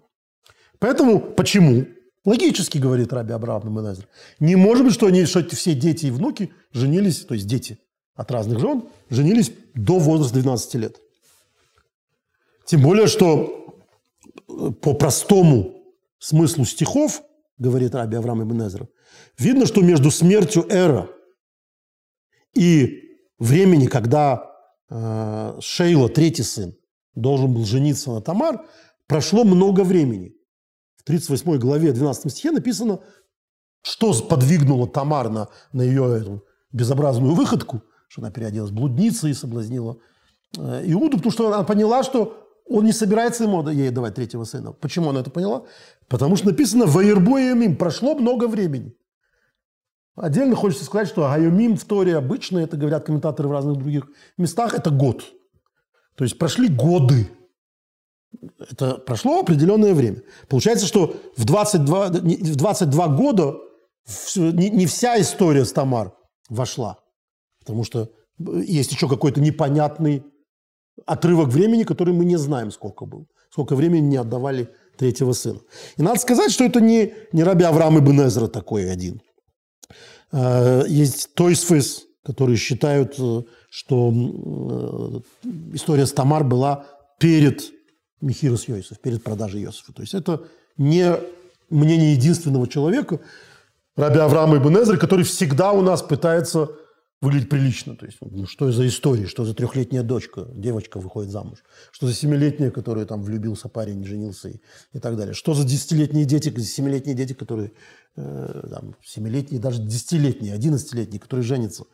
Поэтому почему? Логически, говорит Раби Абрахам Менезер. Не может быть, что, они, что все дети и внуки женились, то есть дети от разных жен, женились до возраста 12 лет. Тем более, что э, по простому смыслу стихов, говорит Раби Авраам Ибн Эзра, видно, что между смертью Эра и времени, когда э, Шейла, третий сын, должен был жениться на Тамар, прошло много времени. В 38 главе 12 стихе написано, что подвигнуло Тамар на, на ее эту безобразную выходку, что она переоделась блудницей и соблазнила э, Иуду, потому что она поняла, что он не собирается ему ей давать третьего сына. Почему она это поняла? Потому что написано «Ваербоемим» – прошло много времени. Отдельно хочется сказать, что Гайомим в Торе обычно, это говорят комментаторы в разных других местах, это год. То есть прошли годы. Это прошло определенное время. Получается, что в 22, в 22 года не вся история с Тамар вошла. Потому что есть еще какой-то непонятный отрывок времени, который мы не знаем, сколько был. Сколько времени не отдавали третьего сына. И надо сказать, что это не, не раби Авраам Ибн Эзра такой один. А, есть Тойсфес, которые считают, э, что э, история с Тамар была перед Михирос Йосиф, перед продажей Йосифа. То есть это не мнение единственного человека, раби Авраама Ибн Эзра, который всегда у нас пытается выглядеть прилично. То есть, ну, что за история, что за трехлетняя дочка, девочка выходит замуж, что за семилетняя, которая там влюбился парень, женился и, и так далее, что за десятилетние дети, семилетние дети, которые э, там, семилетние, даже десятилетние, одиннадцатилетние, которые женятся.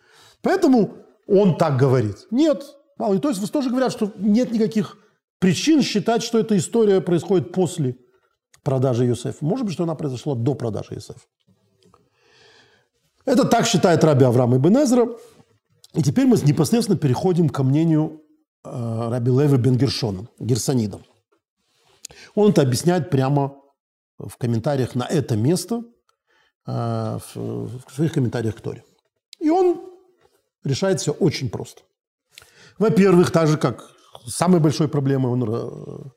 Поэтому он так говорит. Нет. Мало. И то есть вы тоже говорят, что нет никаких причин считать, что эта история происходит после продажи Юсефа. Может быть, что она произошла до продажи Юсефа. Это так считает Раби Авраам Ибн Эзра. И теперь мы непосредственно переходим ко мнению э, Раби Леви бен Гершона, Герсонида. Он это объясняет прямо в комментариях на это место, э, в своих комментариях к Торе. И он решает все очень просто. Во-первых, так же, как самой большой проблемой он э,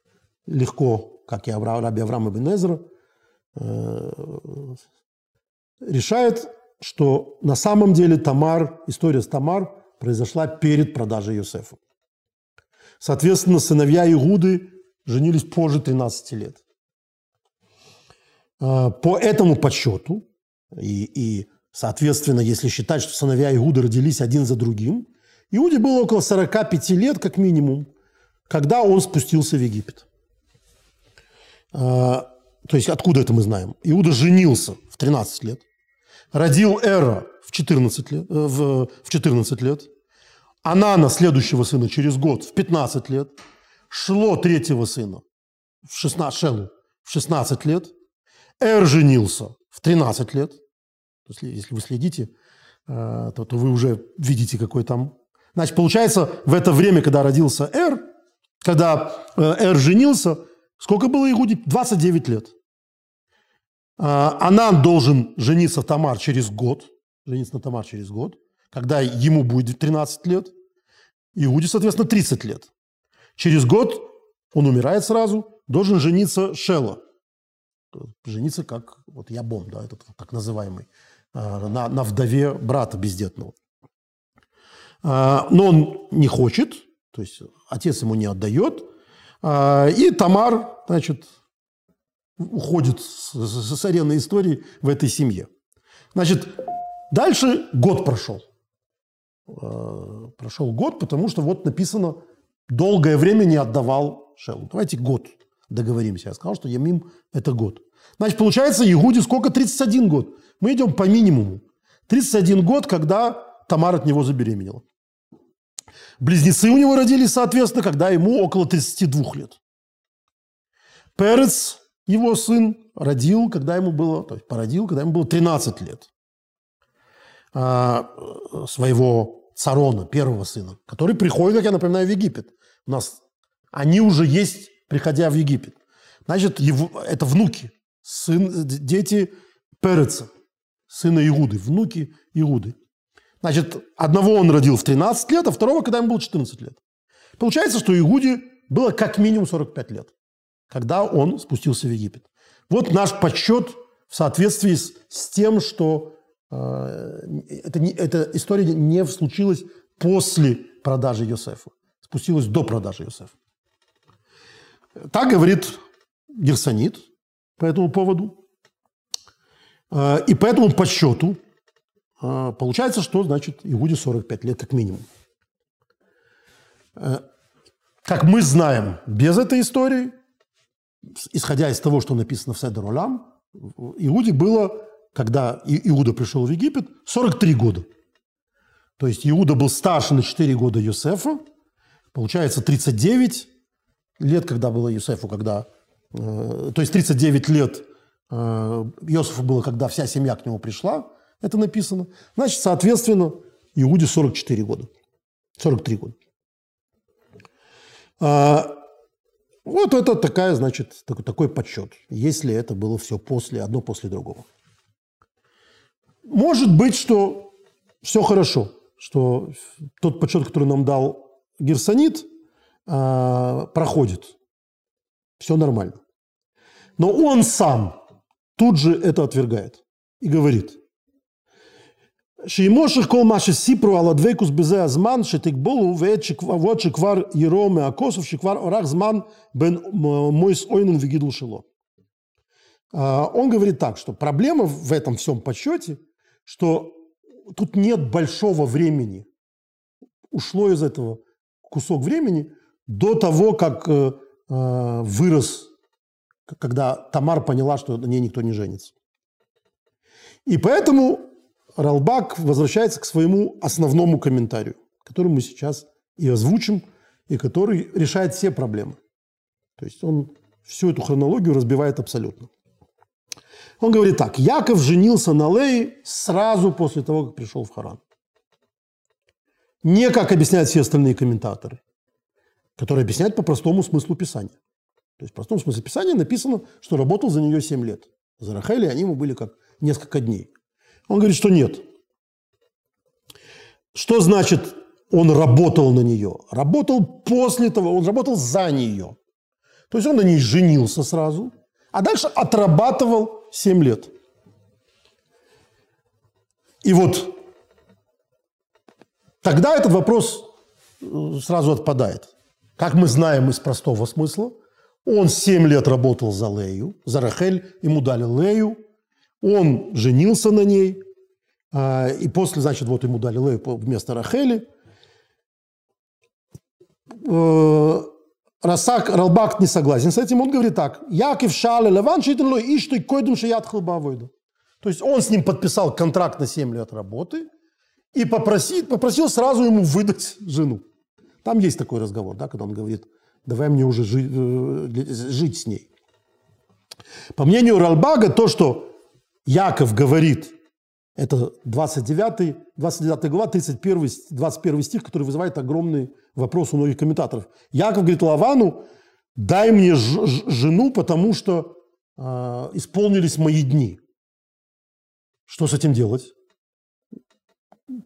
легко, как и Раби Авраам Ибн Эзра, решает что на самом деле Тамар, история с Тамар произошла перед продажей Юсефа. Соответственно, сыновья Игуды женились позже 13 лет. А, по этому подсчету, и, и соответственно, если считать, что сыновья Игуды родились один за другим, Иуде было около 45 лет, как минимум, когда он спустился в Египет. А, то есть откуда это мы знаем? Иуда женился в 13 лет – родил Эра в 14 лет, э, в, в 14 лет, Анана следующего сына через год в 15 лет, Шло третьего сына в 16, Шелу в 16 лет, Эр женился в 13 лет. Если, если вы следите, э, то, то вы уже видите, какой там... Значит, получается, в это время, когда родился Эр, когда э, Эр женился, Сколько было Игуде? 29 лет. Анан должен жениться Тамар через год. Жениться на Тамар через год. Когда ему будет 13 лет. Иуде, соответственно, 30 лет. Через год он умирает сразу. Должен жениться Шела. Жениться как вот Ябом, да, этот так называемый. А, на, на вдове брата бездетного. А, но он не хочет, то есть отец ему не отдает. А, и Тамар, значит, уходит с, с арены истории в этой семье. Значит, дальше год прошел. А, прошел год, потому что вот написано, долгое время не отдавал Шелу. Давайте год договоримся. Я сказал, что Ямим – это год. Значит, получается, Игуде сколько? 31 год. Мы идем по минимуму. 31 год, когда Тамар от него забеременела. Близнецы у него родились, соответственно, когда ему около 32 лет. Перец, его сын, родил, когда ему было, то есть породил, когда ему было 13 лет. А, своего Царона, первого сына, который приходит, как я напоминаю, в Египет. У нас они уже есть, приходя в Египет. Значит, его, это внуки, сын, дети Переца, сына Иуды, внуки Иуды. Значит, одного он родил в 13 лет, а второго, когда ему было 14 лет. Получается, что Игуде было как минимум 45 лет, когда он спустился в Египет. Вот наш подсчет в соответствии с, с тем, что э, это, не, эта история не случилась после продажи Йосефа, спустилась до продажи Йосефа. Так говорит Герсонит по этому поводу. Э, и по счету а, получается, что значит Иуде 45 лет как минимум. Э, как мы знаем, без этой истории, исходя из того, что написано в Седер Олам, Иуде было, когда Иуда пришел в Египет, 43 года. То есть Иуда был старше на 4 года Юсефа, получается 39 лет, когда было Юсефу, когда... Э, то есть 39 лет э, Иосифу было, когда вся семья к нему пришла, это написано. Значит, соответственно, Иуде 44 года. 43 года. Вот это такая, значит, такой, такой подсчет, если это было все после, одно после другого. Может быть, что все хорошо, что тот подсчет, который нам дал Герсонит, а, проходит. Все нормально. Но он сам тут же это отвергает и говорит – שימושך כל מה שסיפרו על הדבקוס בזה הזמן שתקבולו ועוד שכבר יראו מהכוסף שכבר אורך זמן בין мойс ойнен вегидл шило. Он говорит так, что проблема в этом всем подсчете, что тут нет большого времени. Ушло из этого кусок времени до того, как э, э, вырос, когда Тамар поняла, что на ней никто не женится. И поэтому Ралбак возвращается к своему основному комментарию, который мы сейчас и озвучим, и который решает все проблемы. То есть он всю эту хронологию разбивает абсолютно. Он говорит так. Яков женился на Лее сразу после того, как пришел в Харан. Не как объясняют все остальные комментаторы, которые объясняют по простому смыслу Писания. То есть в простом смысле Писания написано, что работал за нее 7 лет. За Рахели они ему были как несколько дней. Он говорит, что нет. Что значит он работал на нее? Работал после того, он работал за нее. То есть он на ней женился сразу, а дальше отрабатывал 7 лет. И вот тогда этот вопрос э, сразу отпадает. Как мы знаем из простого смысла, он 7 лет работал за Лею, за Рахель, ему дали Лею, он женился на ней, а, и после, значит, вот ему дали Лею вместо Рахели. Э, Расак Ралбак не согласен с этим. Он говорит так. Якив шале леван шитен и что койдем шият хлбавойду. То есть он с ним подписал контракт на 7 лет работы и попросил, попросил сразу ему выдать жену. Там есть такой разговор, да, когда он говорит, давай мне уже жить, э, жить с ней. По мнению Ралбага, то, что Яков говорит, это 29, 29 глава, 31, 21 стих, который вызывает огромный вопрос у многих комментаторов. Яков говорит Лавану, дай мне жену, потому что э, исполнились мои дни. Что с этим делать?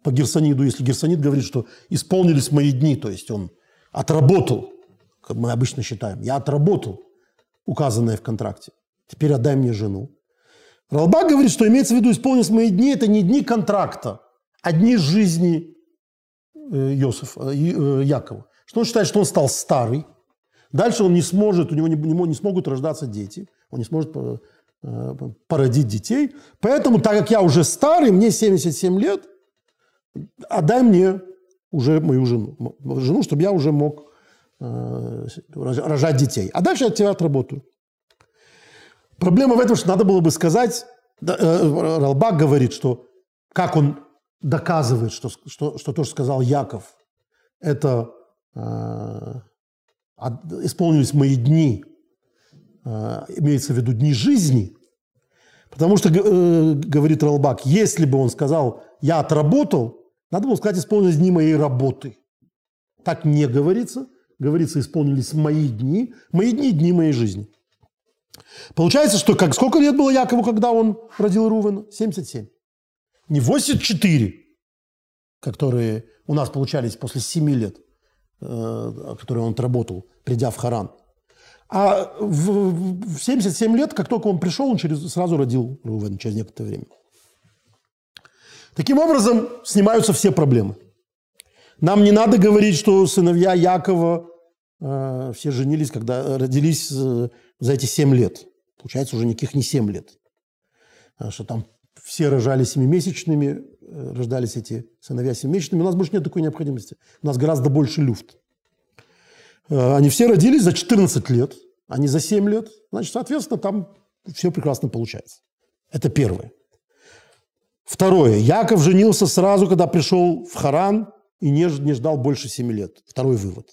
По Герсониду, если Герсонид говорит, что исполнились мои дни, то есть он отработал, как мы обычно считаем, я отработал указанное в контракте, теперь отдай мне жену. Ралбак говорит, что имеется в виду исполнились мои дни, это не дни контракта, а дни жизни э, Иосифа, э, Якова. Что он считает, что он стал старый, дальше он не сможет, у него не, не, смогут рождаться дети, он не сможет э, породить детей. Поэтому, так как я уже старый, мне 77 лет, отдай мне уже мою жену, жену чтобы я уже мог рожать детей. А дальше я от тебя отработаю. Проблема в этом, что надо было бы сказать, Ралбак говорит, что как он доказывает, что, что, что то, что сказал Яков, это э, исполнились мои дни, э, имеется в виду дни жизни, потому что, э, говорит Ралбак, если бы он сказал, я отработал, надо было сказать, исполнились дни моей работы. Так не говорится, говорится, исполнились мои дни, мои дни – дни моей жизни. Получается, что как, сколько лет было Якову, когда он родил Рувена? 77. Не 84, которые у нас получались после 7 лет, э, которые он отработал, придя в Харан. А в 77 лет, как только он пришел, он через, сразу родил Рувен через некоторое время. Таким образом, снимаются все проблемы. Нам не надо говорить, что сыновья Якова э, все женились, когда родились э, за эти 7 лет. Получается, уже никаких не 7 лет. Что там все рожали семимесячными, э, рождались эти сыновья семимесячными. У нас больше нет такой необходимости. У нас гораздо больше люфт. Э, они все родились за 14 лет, а не за 7 лет. Значит, соответственно, там все прекрасно получается. Это первое. Второе. Яков женился сразу, когда пришел в Харан и не, не ждал больше 7 лет. Второй вывод.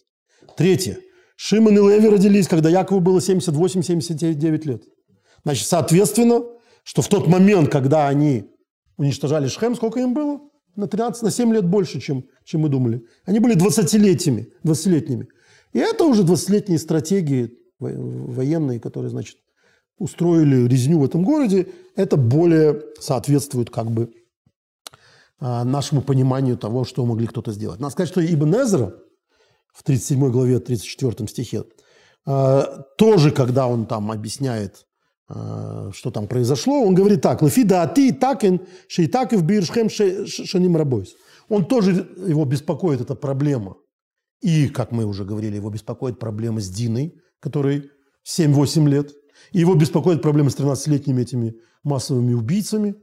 Третье. Шимон и Леви родились, когда Якову было 78-79 лет. Значит, соответственно, что в тот момент, когда они уничтожали Шхем, сколько им было? На 13, на 7 лет больше, чем, чем мы думали. Они были 20-летними, 20-летними. И это уже 20-летние стратегии военные, которые, значит, устроили резню в этом городе, это более соответствует как бы а, нашему пониманию того, что могли кто-то сделать. Надо сказать, что Ибн Эзра в 37 главе, 34 стихе, а, тоже, когда он там объясняет а, что там произошло, он говорит так, «Лефида ати такен шейтакев биршхем шаним рабойс». Он тоже, его беспокоит эта проблема. И, как мы уже говорили, его беспокоит проблема с Диной, которой 7-8 лет. И его беспокоит проблема с 13-летними этими массовыми убийцами.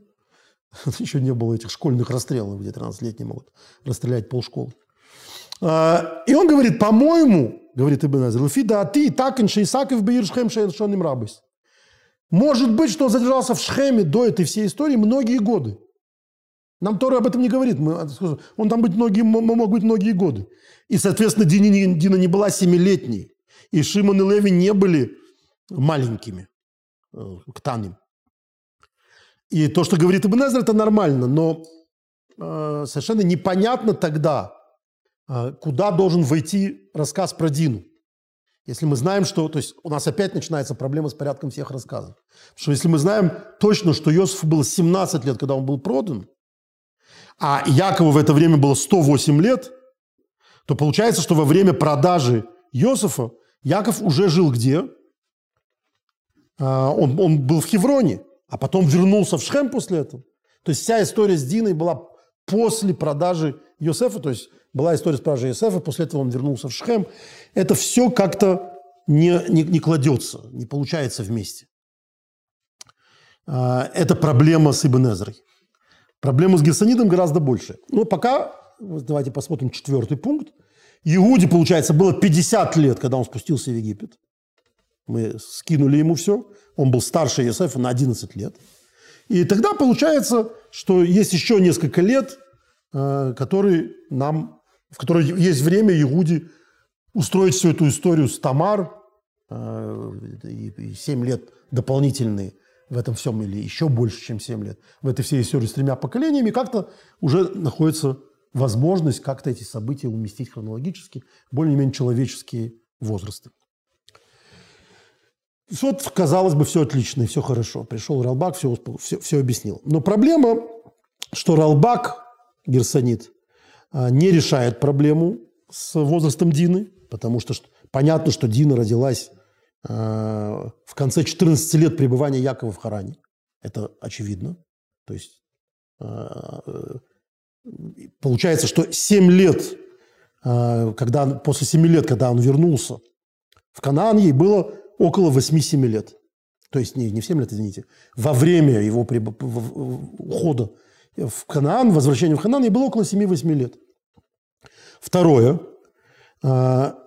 Еще не было этих школьных расстрелов, где 13-летние могут расстрелять полшколы. А, и он говорит, по-моему, говорит Ибн Азер, «Лефида ати такен шейсакев биршхем шаним рабойс». Может быть, что он задержался в Шхеме до этой всей истории многие годы. Нам Тора об этом не говорит. Мы, он там быть многие, мог быть многие годы. И, соответственно, Дина Дина не была семилетней. И Шимон и Леви не были маленькими. Э, Ктаним. И то, что говорит Ибн Эзер, это нормально. Но э, совершенно непонятно тогда, куда должен войти рассказ про Дину. Если мы знаем, что... То есть у нас опять начинается проблема с порядком всех рассказов. Потому что если мы знаем точно, что Иосифу было 17 лет, когда он был продан, а Якову в это время было 108 лет, то получается, что во время продажи Иосифа Яков уже жил где? А, он, он был в Хевроне, а потом вернулся в Шхем после этого. То есть вся история с Диной была после продажи Иосифа, то есть была история с продажей Иосифа, после этого он вернулся в Шхем. Это все как-то не, не, не кладется, не получается вместе. А, это проблема с Ибн Эзрой. Проблема с Герсонидом гораздо больше. Но пока, давайте посмотрим четвертый пункт. Иуде, получается, было 50 лет, когда он спустился в Египет. Мы скинули ему все. Он был старше Иосифа на 11 лет. И тогда получается, что есть еще несколько лет, а, которые нам в которой есть время Иуде устроить всю эту историю с Тамар, э, и 7 лет дополнительные в этом всем, или еще больше, чем 7 лет, в этой всей истории с тремя поколениями, как-то уже находится возможность как-то эти события уместить хронологически, более-менее человеческие возрасты. Вот, казалось бы, все отлично и все хорошо. Пришел Ралбак, все, все, все объяснил. Но проблема, что Ралбак, Герсонит, а, не решает проблему с возрастом Дины, потому что понятно, что Дина родилась а, в конце 14 лет пребывания Якова в Харане. Это очевидно. То есть а, получается, что 7 лет, когда, после 7 лет, когда он вернулся в Канаан, ей было около 8-7 лет. То есть не, не в 7 лет, извините. Во время его ухода в Канаан, возвращения в Канаан, ей было около 7-8 лет. Второе. А,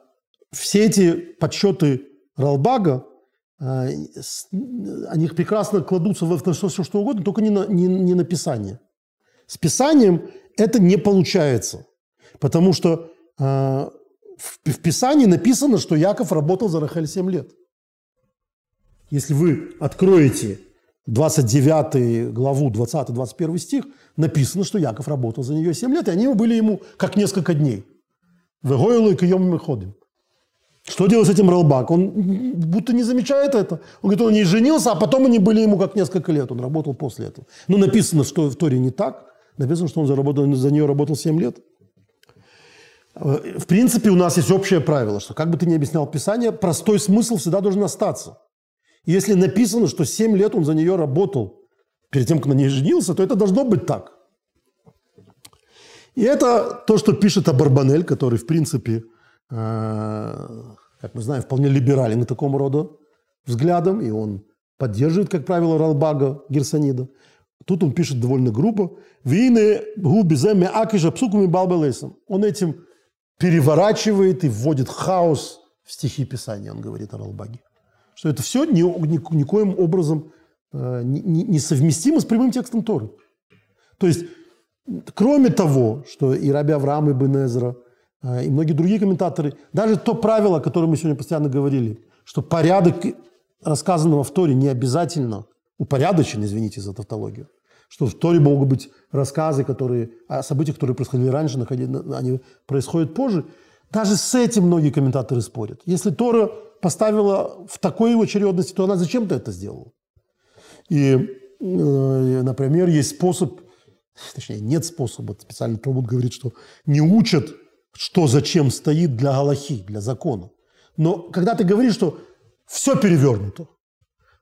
все эти подсчеты Ралбага, а, они прекрасно кладутся в все, что угодно, только не на, не, не на Писание. С Писанием это не получается. Потому что а, в, в Писании написано, что Яков работал за Рахель 7 лет. Если вы откроете 29 главу, 20-21 стих, написано, что Яков работал за нее 7 лет, и они были ему как несколько дней. Вегойлу и каем мы ходим. Что делать с этим Ралбак? Он будто не замечает это. Он говорит, он не женился, а потом они были ему как несколько лет. Он работал после этого. Но написано, что в Торе не так. Написано, что он заработал, за нее работал 7 лет. В принципе, у нас есть общее правило, что как бы ты ни объяснял Писание, простой смысл всегда должен остаться. Если написано, что 7 лет он за нее работал перед тем, как на ней женился, то это должно быть так. И это то, что пишет Абарбанель, который, в принципе, э, как мы знаем, вполне либерален и такому рода взглядом, и он поддерживает, как правило, Ралбага Герсонида. Тут он пишет довольно грубо. «Вине губиземе акиша псуками балбелесом». Он этим переворачивает и вводит хаос в стихи Писания, он говорит о Ралбаге что это все ни, ни, никоим образом э, несовместимо с прямым текстом Торы. То есть, кроме того, что и Раби Авраам, и Бенезра, э, и многие другие комментаторы, даже то правило, о котором мы сегодня постоянно говорили, что порядок рассказанного в Торе не обязательно упорядочен, извините за тавтологию, что в Торе могут быть рассказы, которые, о событиях, которые происходили раньше, они происходят позже. Даже с этим многие комментаторы спорят. Если Тора поставила в такой очередности, то она зачем-то это сделала. И, э, например, есть способ, точнее, нет способа, специально Талмуд говорит, что не учат, что зачем стоит для Галахи, для закона. Но когда ты говоришь, что все перевернуто,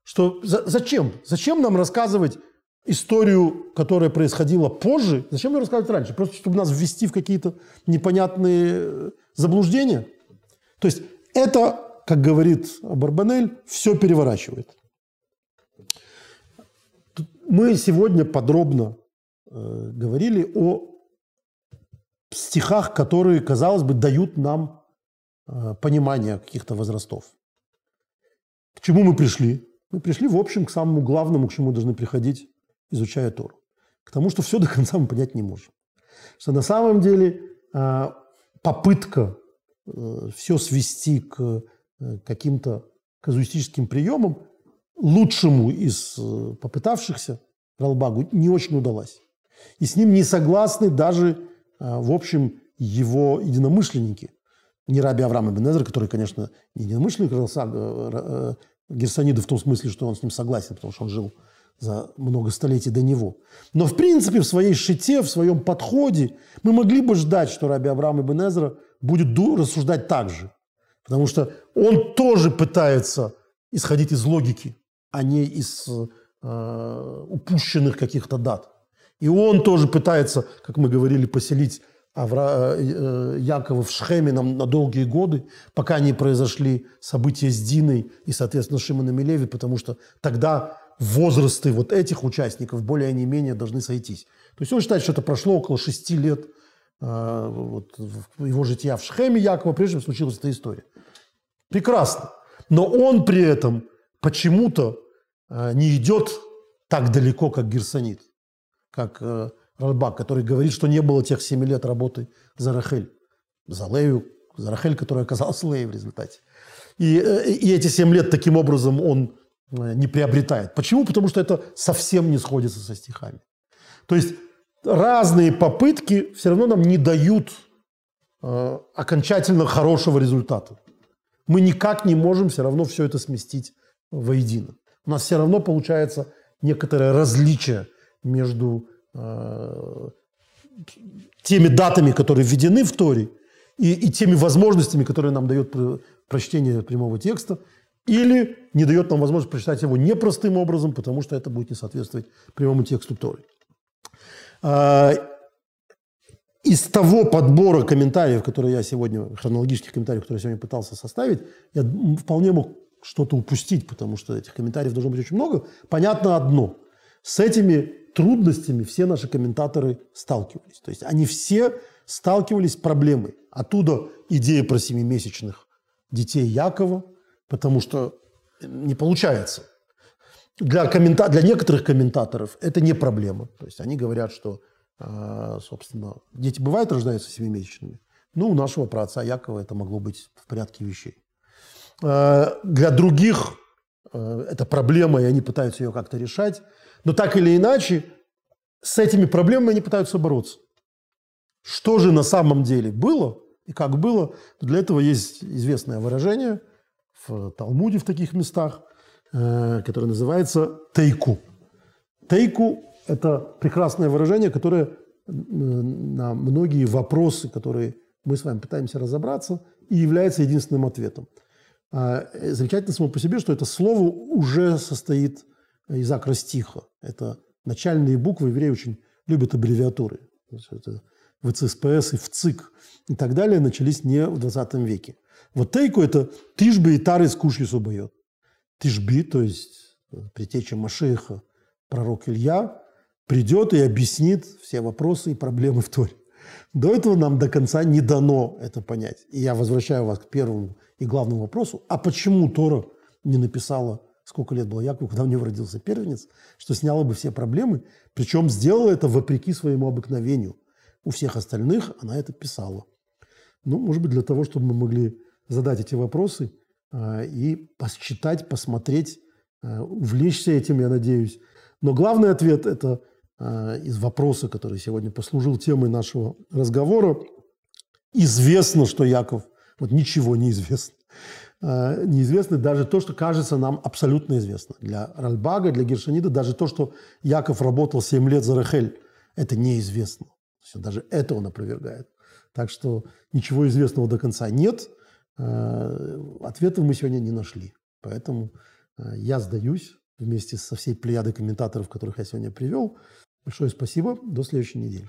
что за, зачем? Зачем нам рассказывать историю, которая происходила позже? Зачем нам рассказывать раньше? Просто чтобы нас ввести в какие-то непонятные заблуждения? То есть это как говорит Барбанель, все переворачивает. Мы сегодня подробно э, говорили о стихах, которые, казалось бы, дают нам э, понимание каких-то возрастов. К чему мы пришли? Мы пришли, в общем, к самому главному, к чему должны приходить, изучая Тору. К тому, что все до конца мы понять не можем. Что на самом деле э, попытка э, все свести к каким-то казуистическим приемом лучшему из э, попытавшихся Ралбагу не очень удалась. И с ним не согласны даже, э, в общем, его единомышленники. Не Раби Авраам Ибн который, конечно, не единомышленник Герсонида в том смысле, что он с ним согласен, потому что он жил за много столетий до него. Но, в принципе, в своей шите, в своем подходе мы могли бы ждать, что Раби Авраам Ибн будет рассуждать так же. Потому что он тоже пытается исходить из логики, а не из э, упущенных каких-то дат. И он тоже пытается, как мы говорили, поселить Авра... Э, Якова в Шхеме на, на долгие годы, пока не произошли события с Диной и, соответственно, Шимоном и Леви, потому что тогда возрасты вот этих участников более не менее должны сойтись. То есть он считает, что это прошло около шести лет э, вот, его жития в Шхеме Якова, прежде чем случилась эта история. Прекрасно. Но он при этом почему-то э, не идет так далеко, как Герсонит, как э, Ральбак, который говорит, что не было тех семи лет работы за Рахель, за Лею, за Рахель, которая оказалась Леей в результате. И, э, и эти семь лет таким образом он не приобретает. Почему? Потому что это совсем не сходится со стихами. То есть разные попытки все равно нам не дают э, окончательно хорошего результата мы никак не можем все равно все это сместить воедино. У нас все равно получается некоторое различие между э, теми датами, которые введены в Торе, и, и теми возможностями, которые нам дает прочтение прямого текста, или не дает нам возможность прочитать его непростым образом, потому что это будет не соответствовать прямому тексту Торы. А, из того подбора комментариев, которые я сегодня, хронологических комментариев, которые я сегодня пытался составить, я вполне мог что-то упустить, потому что этих комментариев должно быть очень много. Понятно одно. С этими трудностями все наши комментаторы сталкивались. То есть они все сталкивались с проблемой. Оттуда идея про семимесячных детей Якова, потому что не получается. Для, коммента... для некоторых комментаторов это не проблема. То есть они говорят, что, а, собственно, дети бывают рождаются семимесячными. Ну, у нашего праотца Якова это могло быть в порядке вещей. А, для других а, это проблема, и они пытаются ее как-то решать. Но так или иначе, с этими проблемами они пытаются бороться. Что же на самом деле было и как было, для этого есть известное выражение в Талмуде в таких местах, э, которое называется «тейку». «Тейку» – это прекрасное выражение, которое э, на многие вопросы, которые мы с вами пытаемся разобраться, и является единственным ответом. А, э, замечательно само по себе, что это слово уже состоит из акростиха. Это начальные буквы, евреи очень любят аббревиатуры. ВЦСПС и ВЦИК и так далее начались не в 20 веке. Вот тейку – это тишби и тары с кушью субает. Тишби, то есть притеча Машеха, пророк Илья, придет и объяснит все вопросы и проблемы в Торе. До этого нам до конца не дано это понять. И я возвращаю вас к первому и главному вопросу. А почему Тора не написала, сколько лет было Якову, когда у него родился первенец, что сняло бы все проблемы, причем сделала это вопреки своему обыкновению. У всех остальных она это писала. Ну, может быть, для того, чтобы мы могли задать эти вопросы и посчитать, посмотреть, а, увлечься этим, я надеюсь. Но главный ответ – это а, из вопроса, который сегодня послужил темой нашего разговора. Известно, что Яков, вот ничего не известно. Неизвестно даже то, что кажется нам абсолютно известно. Для Ральбага, для Гершанида, даже то, что Яков работал 7 лет за Рахель, это неизвестно. Даже это он опровергает. Так что ничего известного до конца нет. Э, ответов мы сегодня не нашли. Поэтому э, я сдаюсь вместе со всей плеядой комментаторов, которых я сегодня привел. Большое спасибо. До следующей недели.